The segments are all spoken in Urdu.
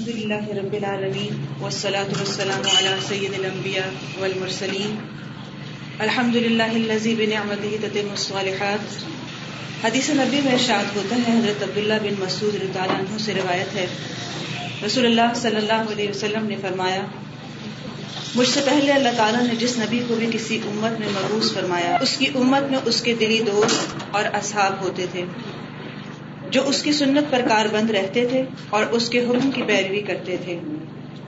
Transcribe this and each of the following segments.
الحمد لله رب العالمين والصلاة والسلام على سيد الأنبياء والمرسلين الحمد لله الذي بنعمته تتم الصالحات. حدیث نبی میں ارشاد ہوتا ہے، حضرت عبداللہ بن مسعود رضی اللہ عنہ سے روایت ہے۔ رسول اللہ صلی اللہ علیہ وسلم نے فرمایا، مجھ سے پہلے اللہ تعالیٰ نے جس نبی کو بھی کسی امت میں مروض فرمایا، اس کی امت میں اس کے دلی دوست اور اصحاب ہوتے تھے۔ جو اس کی سنت پر کار بند رہتے تھے اور اس کے حکم کی پیروی کرتے تھے۔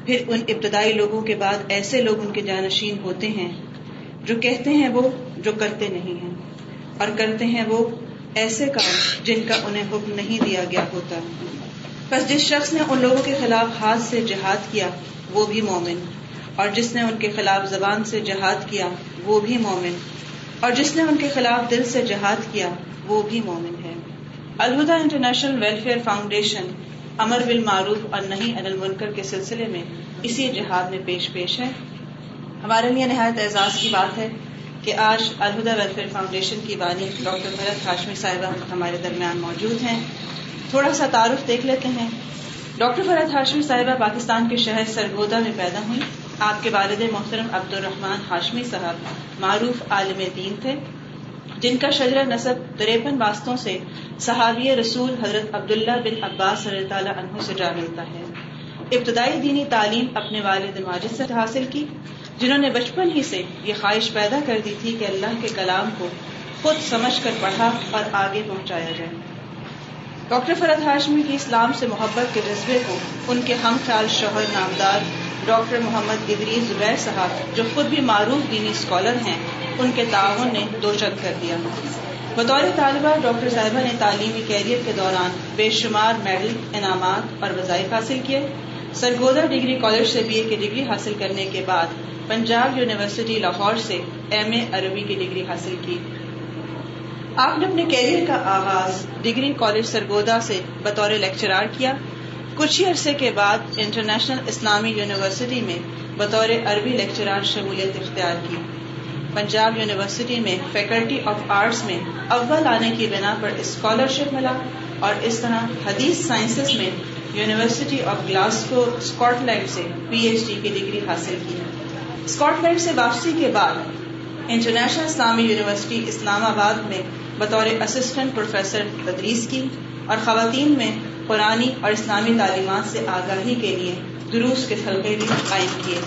پھر ان ابتدائی لوگوں کے بعد ایسے لوگ ان کے جانشین ہوتے ہیں جو کہتے ہیں وہ جو کرتے نہیں ہیں، اور کرتے ہیں وہ ایسے کام جن کا انہیں حکم نہیں دیا گیا ہوتا۔ بس جس شخص نے ان لوگوں کے خلاف ہاتھ سے جہاد کیا، وہ بھی مومن۔ اور جس نے ان کے خلاف زبان سے جہاد کیا، وہ بھی مومن۔ اور جس نے ان کے خلاف دل سے جہاد کیا، وہ بھی مومن۔ ہے الہدا انٹرنیشنل ویلفیئر فاؤنڈیشن امر بل معروف اور نہیں انل منکر کے سلسلے میں اسی جہاد میں پیش پیش ہے۔ ہمارے لیے نہایت اعزاز کی بات ہے کہ آج الہدا ویلفیئر فاؤنڈیشن کی بانی ڈاکٹر بھرت ہاشمی صاحبہ ہمارے درمیان موجود ہیں۔ تھوڑا سا تعارف دیکھ لیتے ہیں۔ ڈاکٹر بھرت ہاشمی صاحبہ پاکستان کے شہر سرگودا میں پیدا ہوئی آپ کے والد محترم عبد الرحمان ہاشمی صاحب معروف عالم دین تھے۔ جن کا شجر نصب تریپن واسطوں سے صحابی رسول حضرت عبداللہ بن عباس صلی تعالیٰ عنہ سے جا ملتا ہے۔ ابتدائی دینی تعلیم اپنے والد ماجد سے حاصل کی، جنہوں نے بچپن ہی سے یہ خواہش پیدا کر دی تھی کہ اللہ کے کلام کو خود سمجھ کر پڑھا اور آگے پہنچایا جائے۔ ڈاکٹر فرد ہاشمی کی اسلام سے محبت کے جذبے کو ان کے ہم خیال شوہر نامدار ڈاکٹر محمد ادری زبیر صاحب، جو خود بھی معروف دینی اسکالر ہیں، ان کے تعاون نے دو چند کر دیا۔ بطور طالبہ، ڈاکٹر صاحبہ نے تعلیمی کیریئر کے دوران بے شمار میڈل، انعامات اور وظائف حاصل کیے۔ سرگودا ڈگری کالج سے بی اے کی ڈگری حاصل کرنے کے بعد پنجاب یونیورسٹی لاہور سے ایم اے عربی کی ڈگری حاصل کی۔ آپ نے اپنے کیریئر کا آغاز ڈگری کالج سرگودا سے بطور لیکچرار کیا۔ کچھ ہی عرصے کے بعد انٹرنیشنل اسلامی یونیورسٹی میں بطور عربی لیکچرار شمولیت اختیار کی۔ پنجاب یونیورسٹی میں فیکلٹی آف آرٹس میں اول آنے کی بنا پر اسکالرشپ ملا اور اس طرح حدیث سائنسز میں university of Glasgow Scotland سے پی ایچ ڈی کی ڈگری حاصل کی۔ اسکاٹ لینڈ سے واپسی کے بعد انٹرنیشنل اسلامی یونیورسٹی اسلام آباد میں بطور اسسٹنٹ پروفیسر تدریس کی اور خواتین میں قرآنی اور اسلامی تعلیمات سے آگاہی کے لیے دروس کے حلقے بھی قائم کیے۔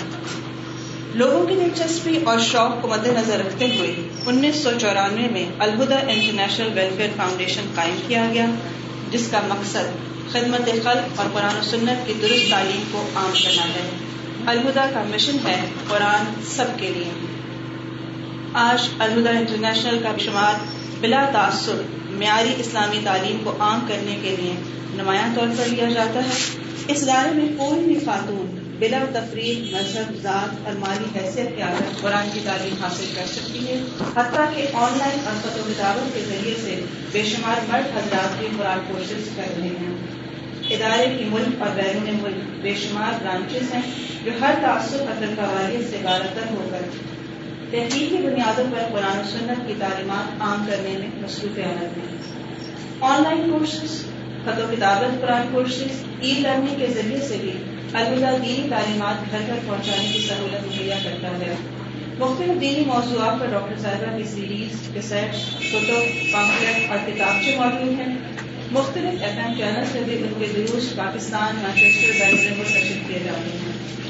لوگوں کی دلچسپی اور شوق کو مد نظر رکھتے ہوئے انیس سو چورانوے میں الہدا انٹرنیشنل ویلفیئر فاؤنڈیشن قائم کیا گیا، جس کا مقصد خدمت خلق اور قرآن و سنت کی درست تعلیم کو عام کرنا ہے۔ الہدا کا مشن ہے قرآن سب کے لیے۔ آج الہدا انٹرنیشنل کا شمار بلا تعصب معیاری اسلامی تعلیم کو عام کرنے کے لیے نمایاں طور پر لیا جاتا ہے۔ اس ادارے میں کوئی بھی خاتون بلا تفریح، مذہب، ذات اور مالی حیثیت کے آگے قرآن کی تعلیم حاصل کر سکتی ہے، حتیٰ کہ آن لائن اور و کتابوں کے ذریعے سے بے شمار مرد حضرات بھی قرآن کورسز کر رہے ہیں۔ ادارے کی ملک اور بیرون ملک بے شمار برانچز ہیں جو ہر تعصب اثر قوالیت سے بارتر ہو کر تحقیقی بنیادوں پر قرآن و سنت کی تعلیمات عام کرنے میں مصروف عمل ہیں آن لائن کورسز، خط و کتابت قرآن کورسز، ای لرننگ کے ذریعے سے بھی الوداع دینی تعلیمات گھر گھر پہنچانے کی سہولت مہیا کرتا ہے۔ مختلف دینی موضوعات پر ڈاکٹر صاحبہ کی سیریز کیسٹ فوٹو پامفلٹ اور کتابچے موجود ہیں۔ مختلف ایف ایم چینل سے بھی ان کے دروس پاکستان، مانچسٹر بینگلور میں نشر کیے جاتے ہیں۔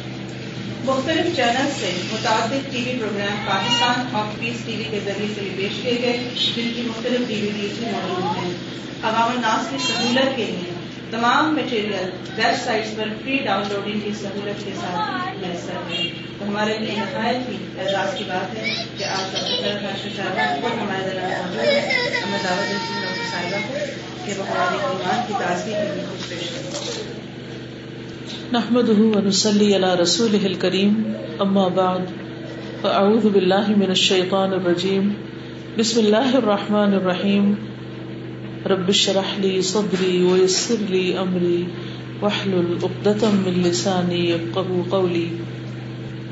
مختلف چینل سے متعدد T V programme Pakistan of peace T V کے ذریعے سے بھی پیش کیے گئے، جن کی مختلف ڈی وی ڈیز بھی موجود ہیں۔ عوام الناس کی سہولت کے لیے تمام مٹیریل ویب سائٹس پر فری ڈاؤن لوڈنگ کی سہولت کے ساتھ میسر ہے تو ہمارے لیے نہایت ہی اعزاز کی بات ہے کہ آج ڈاکٹر صاحبہ خود ہمارے دوران موجود ہے ہمیں دعوت دیتی ہوں ڈاکٹر صاحبہ کو کہ وہ ہماری ایمان کی تازگی کے لیے کچھ پیش کریں۔ نحمده ونصلي على رسوله الكريم اما بعد فاعوذ بالله من الشيطان الرجيم. بسم الله الرحمن الرحيم. رب شرح لی صدری ویسر لی امری وحلل اقدتم من لسانی یفقهوا قولی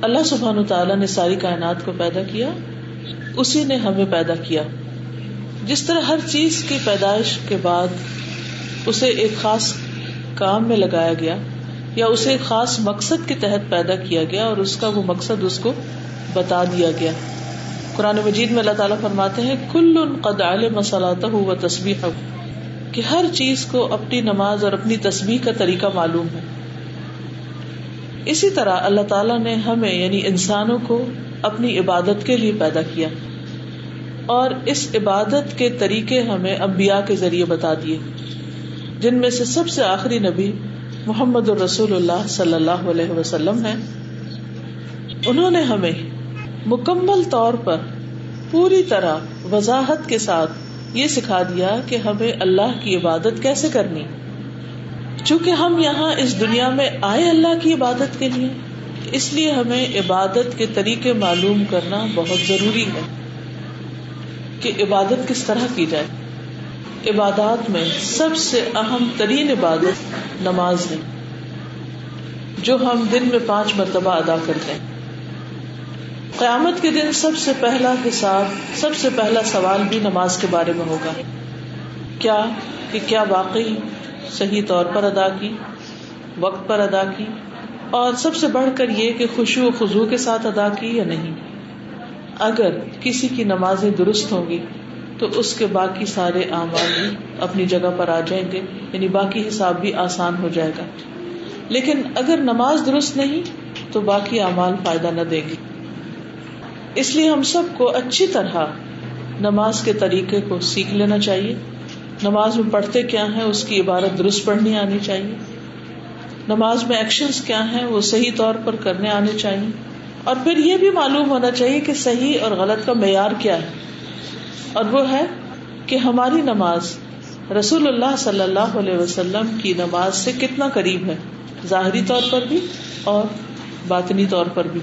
اللہ سبحانہ تعالیٰ نے ساری کائنات کو پیدا کیا، اسی نے ہمیں پیدا کیا۔ جس طرح ہر چیز کی پیدائش کے بعد اسے ایک خاص کام میں لگایا گیا یا اسے خاص مقصد کے تحت پیدا کیا گیا اور اس کا وہ مقصد اس کو بتا دیا گیا۔ قرآن مجید میں اللہ تعالیٰ فرماتے ہیں کل قد عالم مسلاط و تصبیح کہ ہر چیز کو اپنی نماز اور اپنی تصویر کا طریقہ معلوم ہے۔ اسی طرح اللہ تعالیٰ نے ہمیں یعنی انسانوں کو اپنی عبادت کے لیے پیدا کیا اور اس عبادت کے طریقے ہمیں امبیا کے ذریعے بتا دیے۔ جن میں سے سب سے آخری نبی محمد الرسول اللہ صلی اللہ علیہ وسلم ہے انہوں نے ہمیں مکمل طور پر پوری طرح وضاحت کے ساتھ یہ سکھا دیا کہ ہمیں اللہ کی عبادت کیسے کرنی۔ چونکہ ہم یہاں اس دنیا میں آئے اللہ کی عبادت کے لیے، اس لیے ہمیں عبادت کے طریقے معلوم کرنا بہت ضروری ہے کہ عبادت کس طرح کی جائے۔ عبادات میں سب سے اہم ترین عبادت نماز ہے، جو ہم دن میں پانچ مرتبہ ادا کرتے ہیں۔ قیامت کے دن سب سے پہلا حساب، سب سے پہلا سوال بھی نماز کے بارے میں ہوگا۔ کیا کہ کیا واقعی صحیح طور پر ادا کی، وقت پر ادا کی، اور سب سے بڑھ کر یہ کہ خوشو و خزو کے ساتھ ادا کی یا نہیں۔ اگر کسی کی نمازیں درست ہوں گی تو اس کے باقی سارے اعمال بھی اپنی جگہ پر آ جائیں گے یعنی باقی حساب بھی آسان ہو جائے گا۔ لیکن اگر نماز درست نہیں، تو باقی اعمال فائدہ نہ دے گی اس لیے ہم سب کو اچھی طرح نماز کے طریقے کو سیکھ لینا چاہیے۔ نماز میں پڑھتے کیا ہے اس کی عبارت درست پڑھنی آنی چاہیے۔ نماز میں ایکشن کیا ہے وہ صحیح طور پر کرنے آنے چاہیے۔ اور پھر یہ بھی معلوم ہونا چاہیے کہ صحیح اور غلط کا معیار کیا ہے۔ اور وہ ہے کہ ہماری نماز رسول اللہ صلی اللہ علیہ وسلم کی نماز سے کتنا قریب ہے، ظاہری طور پر بھی اور باطنی طور پر بھی۔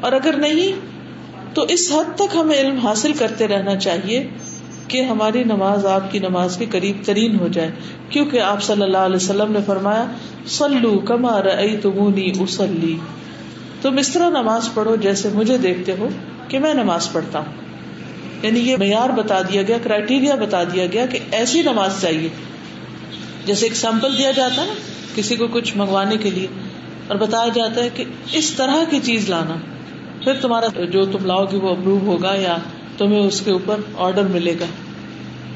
اور اگر نہیں، تو اس حد تک ہمیں علم حاصل کرتے رہنا چاہیے کہ ہماری نماز آپ کی نماز کے قریب ترین ہو جائے۔ کیونکہ آپ صلی اللہ علیہ وسلم نے فرمایا سلو کما تمونی اسلی تم اس طرح نماز پڑھو جیسے مجھے دیکھتے ہو کہ میں نماز پڑھتا ہوں۔ یعنی یہ معیار بتا دیا گیا کرائٹیریا بتا دیا گیا کہ ایسی نماز چاہیے۔ جیسے ایک سیمپل دیا جاتا ہے نا، کسی کو کچھ منگوانے کے لیے، اور بتایا جاتا ہے کہ اس طرح کی چیز لانا۔ پھر تمہارا جو تم لاؤ گے وہ اپروو ہوگا یا تمہیں اس کے اوپر آرڈر ملے گا۔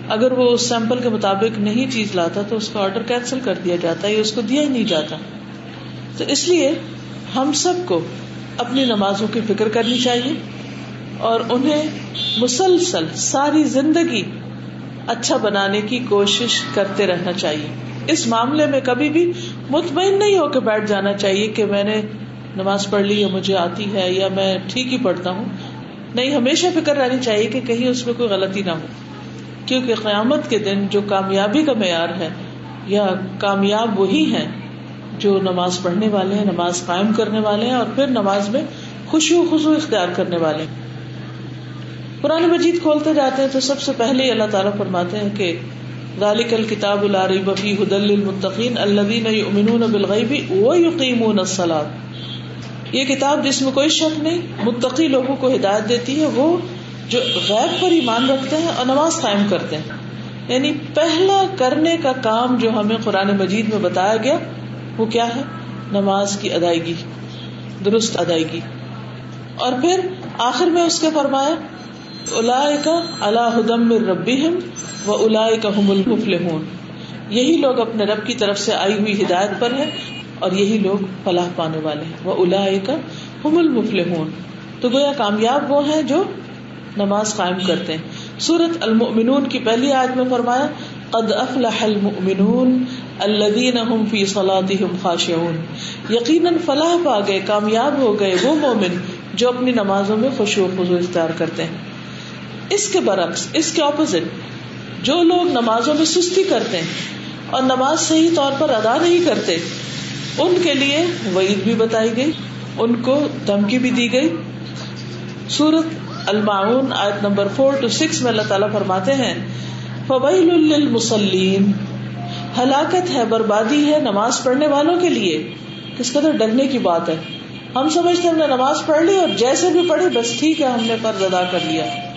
اگر وہ اس سیمپل کے مطابق نہیں چیز لاتا تو اس کا آرڈر کینسل کر دیا جاتا ہے یا اس کو دیا ہی نہیں جاتا۔ تو اس لیے ہم سب کو اپنی نمازوں کی فکر کرنی چاہیے۔ اور انہیں مسلسل ساری زندگی اچھا بنانے کی کوشش کرتے رہنا چاہیے۔ اس معاملے میں کبھی بھی مطمئن نہیں ہو کے بیٹھ جانا چاہیے کہ میں نے نماز پڑھ لی یا مجھے آتی ہے یا میں ٹھیک ہی پڑھتا ہوں۔ نہیں، ہمیشہ فکر رہنی چاہیے کہ کہیں اس میں کوئی غلطی نہ ہو۔ کیونکہ قیامت کے دن جو کامیابی کا معیار ہے، یا کامیاب وہی ہے جو نماز پڑھنے والے ہیں، نماز قائم کرنے والے ہیں اور پھر نماز میں خوشی و خزو اختیار کرنے والے ہیں۔ قرآن مجید کھولتے جاتے ہیں تو سب سے پہلے اللہ تعالیٰ فرماتے ہیں کہ ذالک الکتاب العریب فی حدل المتقین الذین یؤمنون بالغیب ویقیمون الصلاۃ یہ کتاب جس میں کوئی شک نہیں، متقی لوگوں کو ہدایت دیتی ہے، وہ جو غیب پر ایمان رکھتے ہیں اور نماز قائم کرتے ہیں۔ یعنی پہلا کرنے کا کام جو ہمیں قرآن مجید میں بتایا گیا، وہ کیا ہے؟ نماز کی ادائیگی، درست ادائیگی۔ اور پھر آخر میں اس کے فرمایا الا اللہ ہدم ربی و الا کا یہی لوگ اپنے رب کی طرف سے آئی ہوئی ہدایت پر ہے اور یہی لوگ فلاح پانے والے ہیں۔ وہ الا کا حم تو گویا کامیاب وہ ہیں جو نماز قائم کرتے ہیں۔ سورت المؤمنون کی پہلی آج میں فرمایا، قد افلح المؤمنون الذين هم في صلاتهم خاشعون۔ یقیناً فلاح پا گئے، کامیاب ہو گئے وہ مومن جو اپنی نمازوں میں خوشی و خضو اختیار کرتے ہیں۔ اس کے برعکس، اس کے اپوزٹ جو لوگ نمازوں میں سستی کرتے ہیں اور نماز صحیح طور پر ادا نہیں کرتے، ان کے لیے وعید بھی بتائی گئی، ان کو دھمکی بھی دی گئی۔ سورت المعون آیت نمبر فور ٹو سکس میں اللہ تعالیٰ فرماتے ہیں فویل للمصلین ہلاکت ہے، بربادی ہے نماز پڑھنے والوں کے لیے۔ کس قدر ڈرنے کی بات ہے۔ ہم سمجھتے ہم نے نماز پڑھ لی اور جیسے بھی پڑھی بس ٹھیک ہے، ہم نے فرض ادا کر لیا۔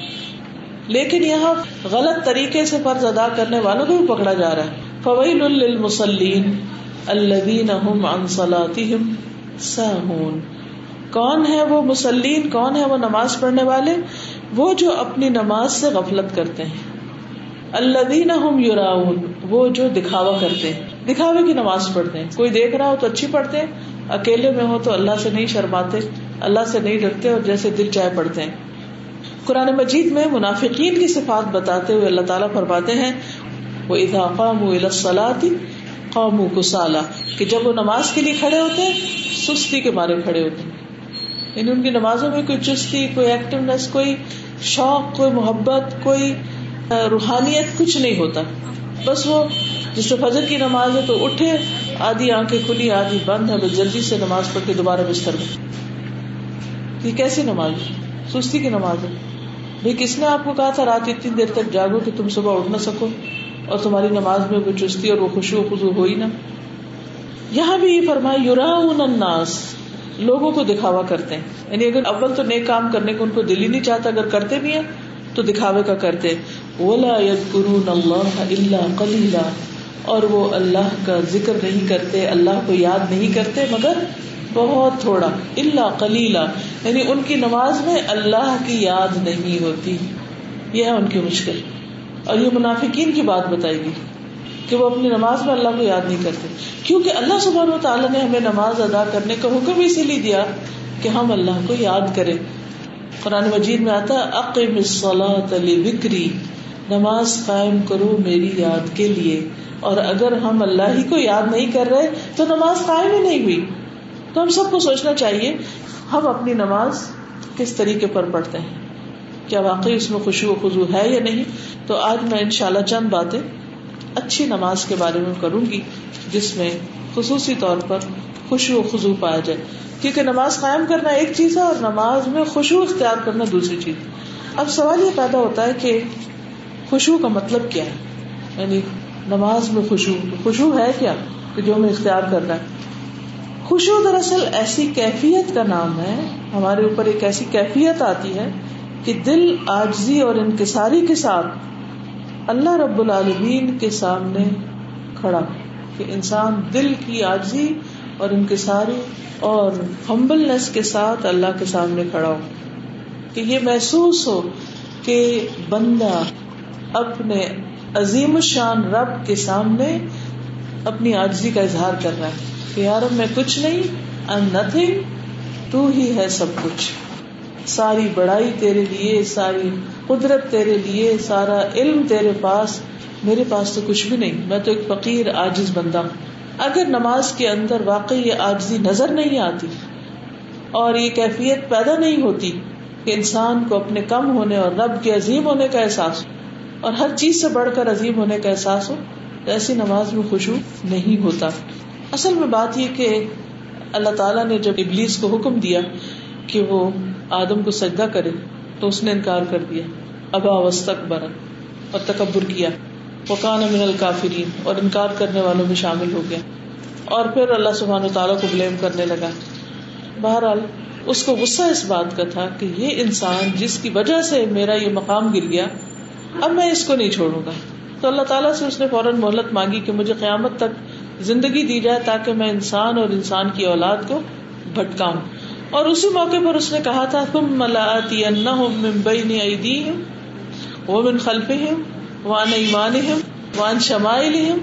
لیکن یہاں غلط طریقے سے فرض ادا کرنے والوں کو بھی پکڑا جا رہا ہے۔ فویل للمصلین الذين عن صلاتهم ساهون۔ کون ہے وہ مسلین کون ہے وہ نماز پڑھنے والے؟ وہ جو اپنی نماز سے غفلت کرتے ہیں۔ اللہ ہم یوراون وہ جو دکھاوا کرتے ہیں۔ دکھاوے کی نماز پڑھتے ہیں۔ کوئی دیکھ رہا ہو تو اچھی پڑھتے ہیں۔ اکیلے میں ہو تو اللہ سے نہیں شرماتے، اللہ سے نہیں ڈرتے اور جیسے دل چائے پڑھتے ہیں۔ قرآن مجید میں منافقین کی صفات بتاتے ہوئے اللہ تعالیٰ فرماتے ہیں وہ اضافام قوم کو سالہ کہ جب وہ نماز کے لیے کھڑے ہوتے ہیں سستی کے مارے کھڑے ہوتے۔ ہیں یعنی ان کی نمازوں میں کوئی چستی، کوئی ایکٹیونیس کوئی شوق، کوئی محبت، کوئی روحانیت کچھ نہیں ہوتا۔ بس وہ جس سے فجر کی نماز ہے تو اٹھے، آدھی آنکھیں کھلی، آدھی بند ہے، بس جلدی سے نماز پڑھ کے دوبارہ بستر میں۔ یہ کیسی نماز ہے؟ سستی کی نماز ہے۔ بھائی کس نے آپ کو کہا تھا رات اتنی دیر تک جاگو کہ تم صبح اٹھ نہ سکو اور تمہاری نماز میں کوئی چستی اور وہ خوشی و خزو ہو ہی نہ؟ یہاں بھی یہ فرمائے یورا الناس، لوگوں کو دکھاوا کرتے ہیں۔ یعنی اگر اول تو نیک کام کرنے کو ان کو دل ہی نہیں چاہتا، اگر کرتے بھی ہیں تو دکھاوے کا کرتے ولا اولا اللہ اللہ کلیلہ اور وہ اللہ کا ذکر نہیں کرتے، اللہ کو یاد نہیں کرتے، مگر بہت تھوڑا اللہ کلیلہ یعنی ان کی نماز میں اللہ کی یاد نہیں ہوتی۔ یہ ہے ان کی مشکل۔ اور یہ منافقین کی بات بتائے گی کہ وہ اپنی نماز میں اللہ کو یاد نہیں کرتے۔ کیونکہ اللہ سبحانہ و تعالیٰ نے ہمیں نماز ادا کرنے کا حکم اسی لیے دیا کہ ہم اللہ کو یاد کریں۔ قرآن مجید میں آتا عقیم بکری نماز قائم کرو میری یاد کے لیے۔ اور اگر ہم اللہ ہی کو یاد نہیں کر رہے، تو نماز قائم ہی نہیں ہوئی۔ تو ہم سب کو سوچنا چاہیے، ہم اپنی نماز کس طریقے پر پڑھتے ہیں؟ کیا واقعی اس میں خوشی و خزو ہے یا نہیں؟ تو آج میں انشاءاللہ چند باتیں اچھی نماز کے بارے میں کروں گی، جس میں خصوصی طور پر خوشی و خزو پایا جائے۔ کیونکہ نماز قائم کرنا ایک چیز ہے اور نماز میں خوشبو اختیار کرنا دوسری چیز۔ اب سوال یہ پیدا ہوتا ہے کہ خوشبو کا مطلب کیا ہے؟ یعنی نماز میں خوشبو خوشبو ہے کیا کہ جو ہمیں اختیار کرنا ہے؟ خوشبو دراصل ایسی کیفیت کا نام ہے۔ ہمارے اوپر ایک ایسی کیفیت آتی ہے کہ دل آجزی اور انکساری کے ساتھ اللہ رب العالمین کے سامنے کھڑا، کہ انسان دل کی آجزی اور انکساری اور ہمبلنس کے ساتھ اللہ کے سامنے کھڑا ہو، کہ یہ محسوس ہو کہ بندہ اپنے عظیم شان رب کے سامنے اپنی آجزی کا اظہار کر رہا ہے۔ کہ یار میں کچھ نہیں نتھنگ تو ہی ہے سب کچھ۔ ساری بڑائی تیرے لیے، ساری قدرت تیرے لیے، سارا علم تیرے پاس، میرے پاس تو کچھ بھی نہیں۔ میں تو ایک فقیر آجز بندہ ہوں۔ اگر نماز کے اندر واقعی یہ آجزی نظر نہیں آتی اور یہ کیفیت پیدا نہیں ہوتی کہ انسان کو اپنے کم ہونے اور رب کے عظیم ہونے کا احساس ہو، اور ہر چیز سے بڑھ کر عظیم ہونے کا احساس ہو، تو ایسی نماز میں خوشبو نہیں ہوتا۔ اصل میں بات یہ کہ اللہ تعالیٰ نے جب ابلیس کو حکم دیا کہ وہ آدم کو سجدہ کرے، تو اس نے انکار کر دیا، ابا وسط برن اور تکبر کیا۔ وقان من الکافرین، اور انکار کرنے والوں میں شامل ہو گیا۔ اور پھر اللہ سبحانہ تعالیٰ کو بلیم کرنے لگا۔ بہرحال، اس کو غصہ اس بات کا تھا کہ یہ انسان جس کی وجہ سے میرا یہ مقام گر گیا، اب میں اس کو نہیں چھوڑوں گا۔ تو اللہ تعالیٰ سے اس نے فوراً مہلت مانگی کہ مجھے قیامت تک زندگی دی جائے تاکہ میں انسان اور انسان کی اولاد کو بھٹکاؤں۔ اور اسی موقع پر اس نے کہا تھا تم ملاتی ومن خلفهم وان ایمان وان شمائل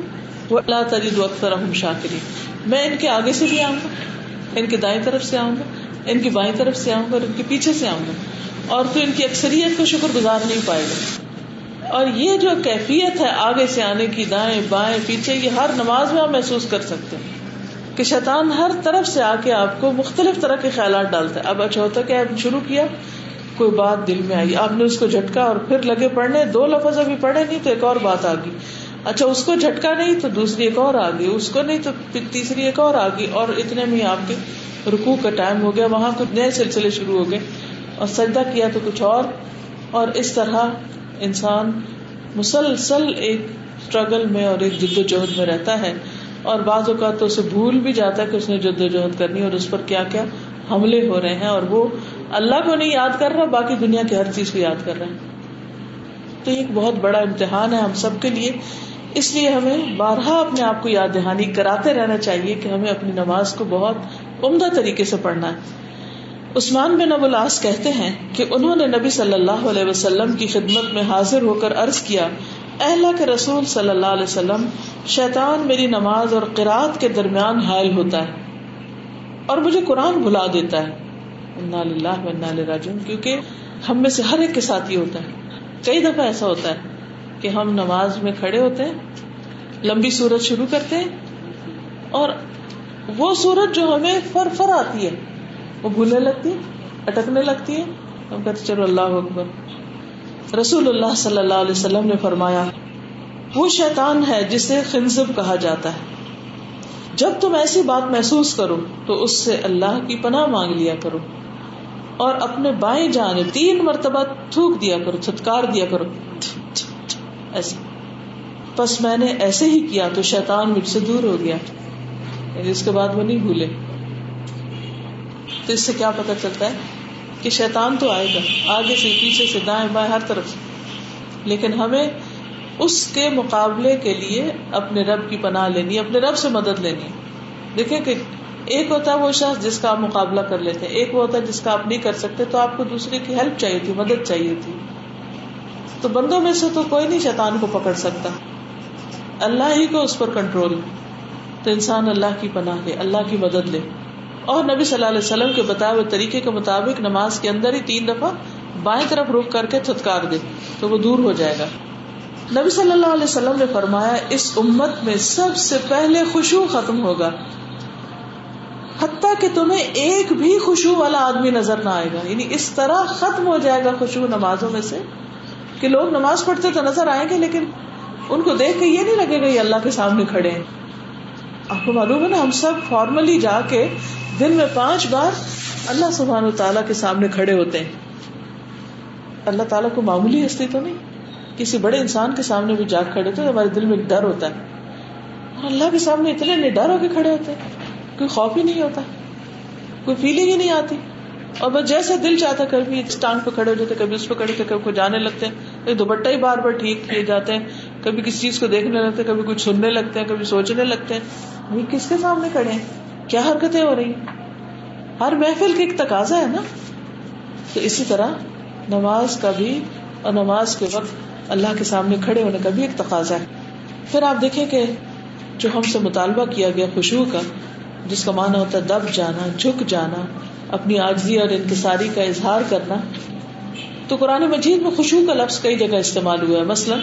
وہ اللہ تجد اکثر شاکری میں ان کے آگے سے بھی آؤں گا، ان کے دائیں طرف سے آؤں گا، ان کی بائیں طرف سے آؤں گا اور ان کے پیچھے سے آؤں گا۔ اور تو ان کی اکثریت کو شکر گزار نہیں پائے گا۔ اور یہ جو کیفیت ہے آگے سے آنے کی، دائیں، بائیں، پیچھے، یہ ہر نماز میں آپ محسوس کر سکتے ہیں کہ شیطان ہر طرف سے آ کے آپ کو مختلف طرح کے خیالات ڈالتا ہے۔ اب اچھا ہوتا کہ آپ شروع کیا، کوئی بات دل میں آئی، آپ نے اس کو جھٹکا اور پھر لگے پڑھنے، دو لفظ ابھی پڑھے نہیں تو ایک اور بات آ گئی۔ اچھا اس کو جھٹکا نہیں تو دوسری ایک اور آ گئی، اس کو نہیں تو تیسری ایک اور آ گئی اور اتنے میں آپ کے رکو کا ٹائم ہو گیا، وہاں کچھ نئے سلسلے شروع ہو گئے اور سجدہ کیا تو کچھ اور۔ اور اس طرح انسان مسلسل ایک اسٹرگل میں اور ایک جد و جہد میں رہتا ہے اور بعض اوقات تو اسے بھول بھی جاتا ہے کہ اس نے جد و جہد کرنی اور اس پر کیا کیا حملے ہو رہے ہیں اور وہ اللہ کو نہیں یاد کر رہا، باقی دنیا کی ہر چیز کو یاد کر رہا ہے۔ تو ایک بہت بڑا امتحان ہے ہم سب کے لیے۔ اس لیے ہمیں بارہا اپنے آپ کو یاد دہانی کراتے رہنا چاہیے کہ ہمیں اپنی نماز کو بہت عمدہ طریقے سے پڑھنا ہے۔ عثمان بن ابو العاص کہتے ہیں کہ انہوں نے نبی صلی اللہ علیہ وسلم کی خدمت میں حاضر ہو کر عرض کیا اہلا کے رسول صلی اللہ علیہ وسلم، شیطان میری نماز اور قرآت کے درمیان حائل ہوتا ہے اور مجھے قرآن بھلا دیتا ہے۔ کیونکہ ہم میں سے ہر ایک کے ساتھ یہ ہوتا ہے۔ کئی دفعہ ایسا ہوتا ہے کہ ہم نماز میں کھڑے ہوتے ہیں، لمبی سورج شروع کرتے ہیں اور وہ سورج جو ہمیں فر فر آتی ہے۔ وہ بھولنے لگتی اٹکنے لگتی ہے ہم کہتے چلو اللہ اکبر۔ رسول اللہ صلی اللہ علیہ وسلم نے فرمایا، وہ شیطان ہے جسے خنزب کہا جاتا ہے۔ جب تم ایسی بات محسوس کرو، تو اس سے اللہ کی پناہ مانگ لیا کرو۔ اور اپنے بائیں جانب تین مرتبہ تھوک دیا کرو چھتکار دیا کرو۔ ایسے۔ بس میں نے ایسے ہی کیا تو شیطان مجھ سے دور ہو گیا۔ یعنی اس کے بعد وہ نہیں بھولے۔ تو اس سے کیا پتا چلتا ہے کہ شیطان تو آئے گا، آگے سے، پیچھے سے، دائیں بائیں، ہر طرف سے۔ لیکن ہمیں اس کے مقابلے کے لیے اپنے رب کی پناہ لینی، اپنے رب سے مدد لینی۔ دیکھیں کہ ایک ہوتا ہے وہ شخص جس کا آپ مقابلہ کر لیتے ہیں، ایک وہ ہوتا ہے جس کا آپ نہیں کر سکتے تو آپ کو دوسرے کی ہیلپ چاہیے تھی، مدد چاہیے تھی۔ تو بندوں میں سے تو کوئی نہیں شیطان کو پکڑ سکتا۔ اللہ ہی کو اس پر کنٹرول تو انسان اللہ کی پناہ لے، اللہ کی مدد لے۔ اور نبی صلی اللہ علیہ وسلم کے بتائے ہوئے طریقے کے مطابق نماز کے اندر ہی تین دفعہ بائیں طرف روک کر کے تھتکار دے تو وہ دور ہو جائے گا۔ نبی صلی اللہ علیہ وسلم نے فرمایا، اس امت میں سب سے پہلے خوشبو ختم ہوگا۔ حتیٰ کہ تمہیں ایک بھی خوشبو والا آدمی نظر نہ آئے گا۔ یعنی اس طرح ختم ہو جائے گا خوشبو نمازوں میں سے کہ لوگ نماز پڑھتے تو نظر آئیں گے، لیکن ان کو دیکھ کے یہ نہیں لگے گا یہ اللہ کے سامنے کھڑے ہیں۔ آپ کو معلوم ہے نا، ہم سب فارملی جا کے دن میں پانچ بار اللہ سبحان و تعالیٰ کے سامنے کھڑے ہوتے ہیں۔ اللہ تعالیٰ کو معمولی ہستی تو نہیں، کسی بڑے انسان کے سامنے بھی جا کھڑے ہوتے ہمارے دل میں ایک ڈر ہوتا ہے۔ اور اللہ کے سامنے اتنے نڈر ہو کے کھڑے ہوتے ہیں، کوئی خوف ہی نہیں ہوتا، کوئی فیلنگ ہی نہیں آتی۔ اور بس جیسے دل چاہتا کبھی ٹانگ پہ کھڑے ہو جاتے کبھی اس پہ کھڑے ہوتے کبھی کو جانے لگتے ہیں دوپٹہ ہی بار بار ٹھیک کیے جاتے ہیں۔ کبھی کسی چیز کو دیکھنے لگتے ہیں، کبھی کچھ سننے لگتے ہیں، کبھی سوچنے لگتے ہیں۔ کس کے سامنے کھڑے ہیں؟ کیا حرکتیں ہو رہی ہر محفل کی ایک تقاضا ہے نا؟ تو اسی طرح نماز کا بھی اور نماز کے وقت اللہ کے سامنے کھڑے ہونے کا بھی ایک تقاضا ہے۔ پھر آپ دیکھیں کہ جو ہم سے مطالبہ کیا گیا خوشبو کا، جس کا مانا ہوتا ہے دب جانا، جھک جانا، اپنی آجزی اور انکساری کا اظہار کرنا، تو قرآن مجید میں خوشبو کا لفظ کئی جگہ استعمال ہوا ہے۔ مثلاً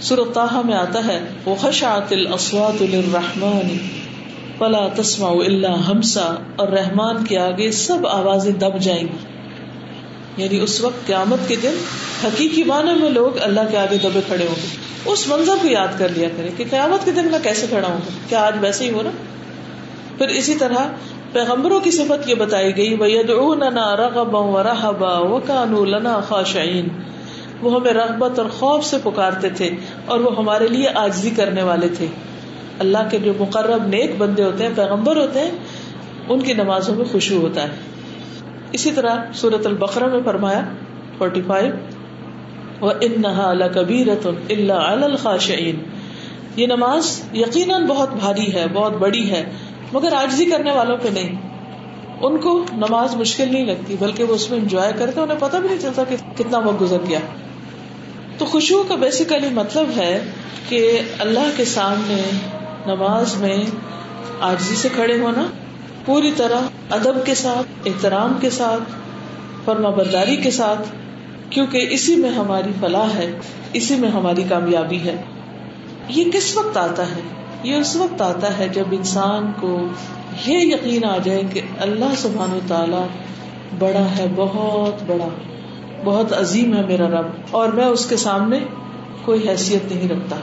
سرتاحا میں آتا ہے وہ خشعت الاسوات للرحمن فلا تسمع الا ہمسا اور رحمان کے آگے سب آوازیں دب جائیں۔ گی یعنی اس وقت قیامت کے دن حقیقی معنی میں لوگ اللہ کے آگے دبے کھڑے ہوں گے۔ اس منظر کو یاد کر لیا کرے کہ قیامت کے دن میں کیسے کھڑا ہوں گا؟ کیا آج ویسے ہی ہو رہا پھر اسی طرح پیغمبروں کی صفت یہ بتائی گئی لنا خاشعین وہ ہمیں رغبت اور خوف سے پکارتے تھے اور وہ ہمارے لیے آجزی کرنے والے تھے۔ اللہ کے جو مقرب نیک بندے ہوتے ہیں، پیغمبر ہوتے ہیں، ان کی نمازوں میں خوشبو ہوتا ہے۔ اسی طرح سورت البقرہ میں فرمایا فورٹی فائیو انہا لکبیرۃ الا علی الخاشعین یہ نماز یقیناً بہت بھاری ہے، بہت بڑی ہے، مگر آجزی کرنے والوں پہ نہیں۔ ان کو نماز مشکل نہیں لگتی، بلکہ وہ اس میں انجوائے کرتے انہیں پتہ بھی نہیں چلتا کہ کتنا وقت گزر گیا۔ تو خوشبو کا بیسیکلی مطلب ہے کہ اللہ کے سامنے نماز میں آجزی سے کھڑے ہونا، پوری طرح ادب کے ساتھ، احترام کے ساتھ، فرما برداری کے ساتھ، کیونکہ اسی میں ہماری فلاح ہے، اسی میں ہماری کامیابی ہے۔ یہ کس وقت آتا ہے؟ یہ اس وقت آتا ہے جب انسان کو یہ یقین آ جائے کہ اللہ سبحان و تعالی بڑا ہے، بہت بڑا، بہت عظیم ہے میرا رب، اور میں اس کے سامنے کوئی حیثیت نہیں رکھتا۔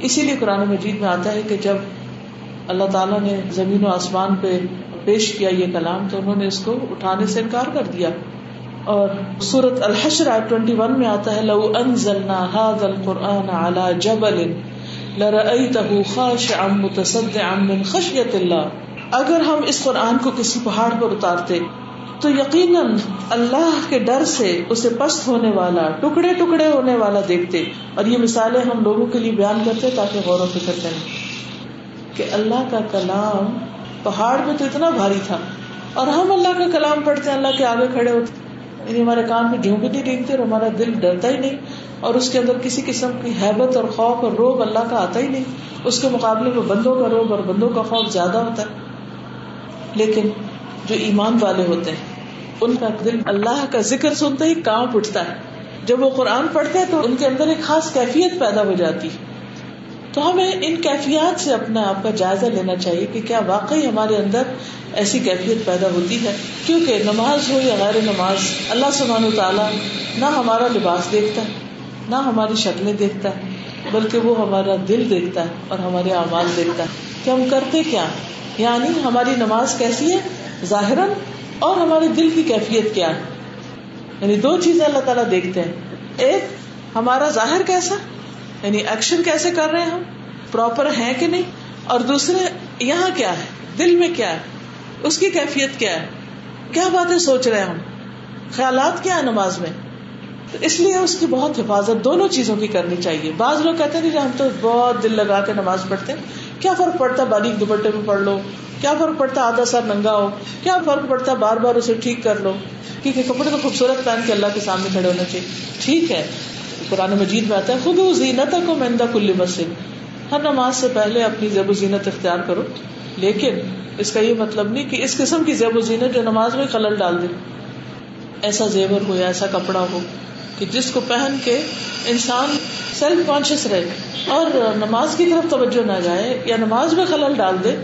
اسی لیے قرآن مجید میں آتا ہے کہ جب اللہ تعالیٰ نے زمین و آسمان پہ پیش کیا یہ کلام، تو انہوں نے اس کو اٹھانے سے انکار کر دیا۔ اور سورت الحشر ٹوینٹی ون میں آتا ہے، لو انزلنا هذا القرآن على جبل خشیت اللہ۔ اگر ہم اس قرآن کو کسی پہاڑ پر اتارتے، تو یقیناً اللہ کے ڈر سے اسے پست ہونے والا، ٹکڑے ٹکڑے ہونے والا دیکھتے۔ اور یہ مثالیں ہم لوگوں کے لیے بیان کرتے تاکہ غور و فکر کریں۔ کہ اللہ کا کلام پہاڑ میں تو اتنا بھاری تھا۔ اور ہم اللہ کا کلام پڑھتے ہیں، اللہ کے آگے کھڑے ہوتے یعنی ہمارے کان میں جھونک بھی نہیں ڈینگتے اور ہمارا دل ڈرتا ہی نہیں۔ اور اس کے اندر کسی قسم کی حیبت اور خوف اور روب اللہ کا آتا ہی نہیں۔ اس کے مقابلے میں بندوں کا روب اور بندوں کا خوف زیادہ ہوتا ہے۔ لیکن جو ایمان والے ہوتے ہیں، ان کا دل اللہ کا ذکر سنتے ہی کام اٹھتا ہے۔ جب وہ قرآن پڑھتے ہیں تو ان کے اندر ایک خاص کیفیت پیدا ہو جاتی تو ہمیں ان کیفیات سے اپنا آپ کا جائزہ لینا چاہیے کہ کیا واقعی ہمارے اندر ایسی کیفیت پیدا ہوتی ہے۔ کیونکہ نماز ہو یا غیر نماز، اللہ سبحانہ و تعالیٰ نہ ہمارا لباس دیکھتا ہے نہ ہماری شکلیں دیکھتا ہے بلکہ وہ ہمارا دل دیکھتا ہے اور ہمارے اعمال دیکھتا۔ ہے کہ ہم کرتے کیا؟ یعنی ہماری نماز کیسی ہے؟ ظاہر اور ہمارے دل کی کیفیت کیا ہے؟ یعنی دو چیزیں اللہ تعالیٰ دیکھتے ہیں۔ ایک، ہمارا ظاہر کیسا؟ یعنی ایکشن کیسے کر رہے ہیں ہم؟ پراپر ہے کہ نہیں؟ اور دوسرے، یہاں کیا ہے؟ دل میں کیا ہے؟ اس کی کیفیت کیا ہے؟ کیا باتیں سوچ رہے ہیں ہم؟ خیالات کیا ہے نماز میں؟ تو اس لیے اس کی بہت حفاظت دونوں چیزوں کی کرنی چاہیے۔ بعض لوگ کہتے ہیں کہ جی ہم تو بہت دل لگا کے نماز پڑھتے ہیں۔ کیا فرق پڑتا باریک دوپٹے میں پڑھ لو؟ کیا فرق پڑتا آدھا سر ننگا ہو؟ کیا فرق پڑتا بار بار اسے ٹھیک کر لو؟ کیونکہ کپڑے تو خوبصورت پہن کے اللہ کے سامنے کھڑے ہونا چاہیے۔ ٹھیک ہے۔ قرآن مجید میں آتا ہے خود زینت کو مہندا کل مسلم ہر نماز سے پہلے اپنی زیب و زینت اختیار کرو۔ لیکن اس کا یہ مطلب نہیں کہ اس قسم کی زیب و زینت جو نماز میں خلل ڈال دے۔ ایسا زیور ہو یا ایسا کپڑا ہو کہ جس کو پہن کے انسان سیلف کانشیس رہے اور نماز کی طرف توجہ نہ جائے یا نماز میں خلل ڈال دے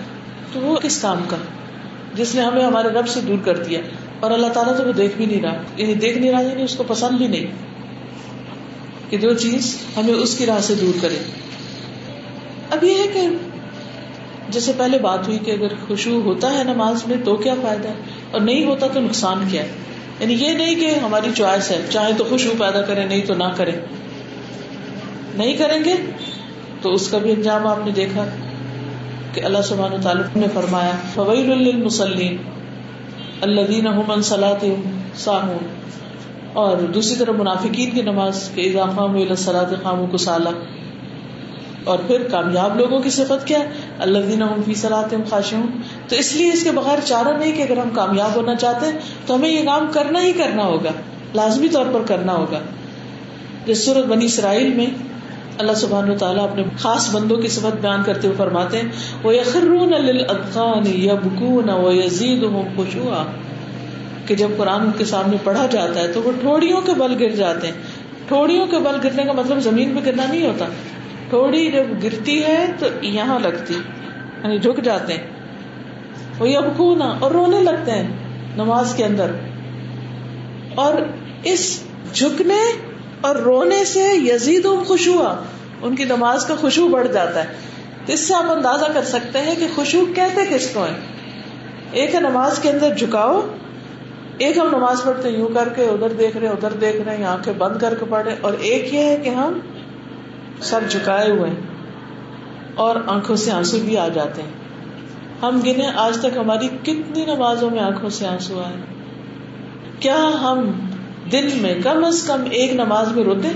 تو وہ کس کام کا؟ جس نے ہمیں ہمارے رب سے دور کر دیا اور اللہ تعالیٰ تو وہ دیکھ بھی نہیں رہا یعنی دیکھ نہیں رہا یعنی اس کو پسند بھی نہیں کہ جو چیز ہمیں اس کی راہ سے دور کرے۔ اب یہ ہے کہ جیسے پہلے بات ہوئی کہ اگر خوشبو ہوتا ہے نماز میں تو کیا فائدہ ہے اور نہیں ہوتا تو نقصان کیا ہے؟ یعنی یہ نہیں کہ ہماری چوائس ہے چاہے تو خوشبو پیدا کرے نہیں تو نہ کرے نہیں کریں گے تو اس کا بھی انجام آپ نے دیکھا کہ اللہ سبحان تعالیٰ نے فرمایا فویل للمصلین الذین هم عن صلاتهم ساہون اور دوسری طرف منافقین کی نماز کے اضافہ الى الصلاة قاموا کسالى اور پھر کامیاب لوگوں کی صفت کیا ہے؟ اللہ دینا فی صلاتهم خاشعون. تو اس لیے اس کے بغیر چارہ نہیں کہ اگر ہم کامیاب ہونا چاہتے ہیں، تو ہمیں یہ کام کرنا ہی کرنا ہوگا، لازمی طور پر کرنا ہوگا۔ جس صورت بنی اسرائیل میں اللہ سبحان تعالیٰ اپنے خاص بندوں کی صفت بیان کرتے ہوئے فرماتے ہیں وہ یخرون للأذقان یبکون ویزیدهم خشوعا۔ کہ جب قرآن ان کے سامنے پڑھا جاتا ہے تو وہ ٹھوڑیوں کے بل گر جاتے ہیں۔ ٹھوڑیوں کے بل گرنے کا مطلب زمین پہ گرنا نہیں ہوتا۔ ٹھوڑی جب گرتی ہے تو یہاں لگتی یعنی جھک جاتے ہیں۔ وہ یبکون اور رونے لگتے ہیں نماز کے اندر۔ اور اس جھکنے اور رونے سے یزید خوشبو، ان کی نماز کا خوشبو بڑھ جاتا ہے۔ تو اس سے آپ اندازہ کر سکتے ہیں کہ خوشبو کہتے کس کو ہے ایک ہے نماز کے اندر جھکاؤ، ایک ہم نماز پڑھتے یوں کر کے ادھر دیکھ رہے ادھر دیکھ رہے ہیں، آنکھیں بند کر کے پڑھے اور ایک یہ ہے کہ ہم سر جھکائے ہوئے ہیں اور آنکھوں سے آنسو بھی آ جاتے ہیں۔ ہم گنے، آج تک ہماری کتنی نمازوں میں آنکھوں سے آنسو آئے۔ کیا ہم دن میں کم از کم ایک نماز میں روتے؟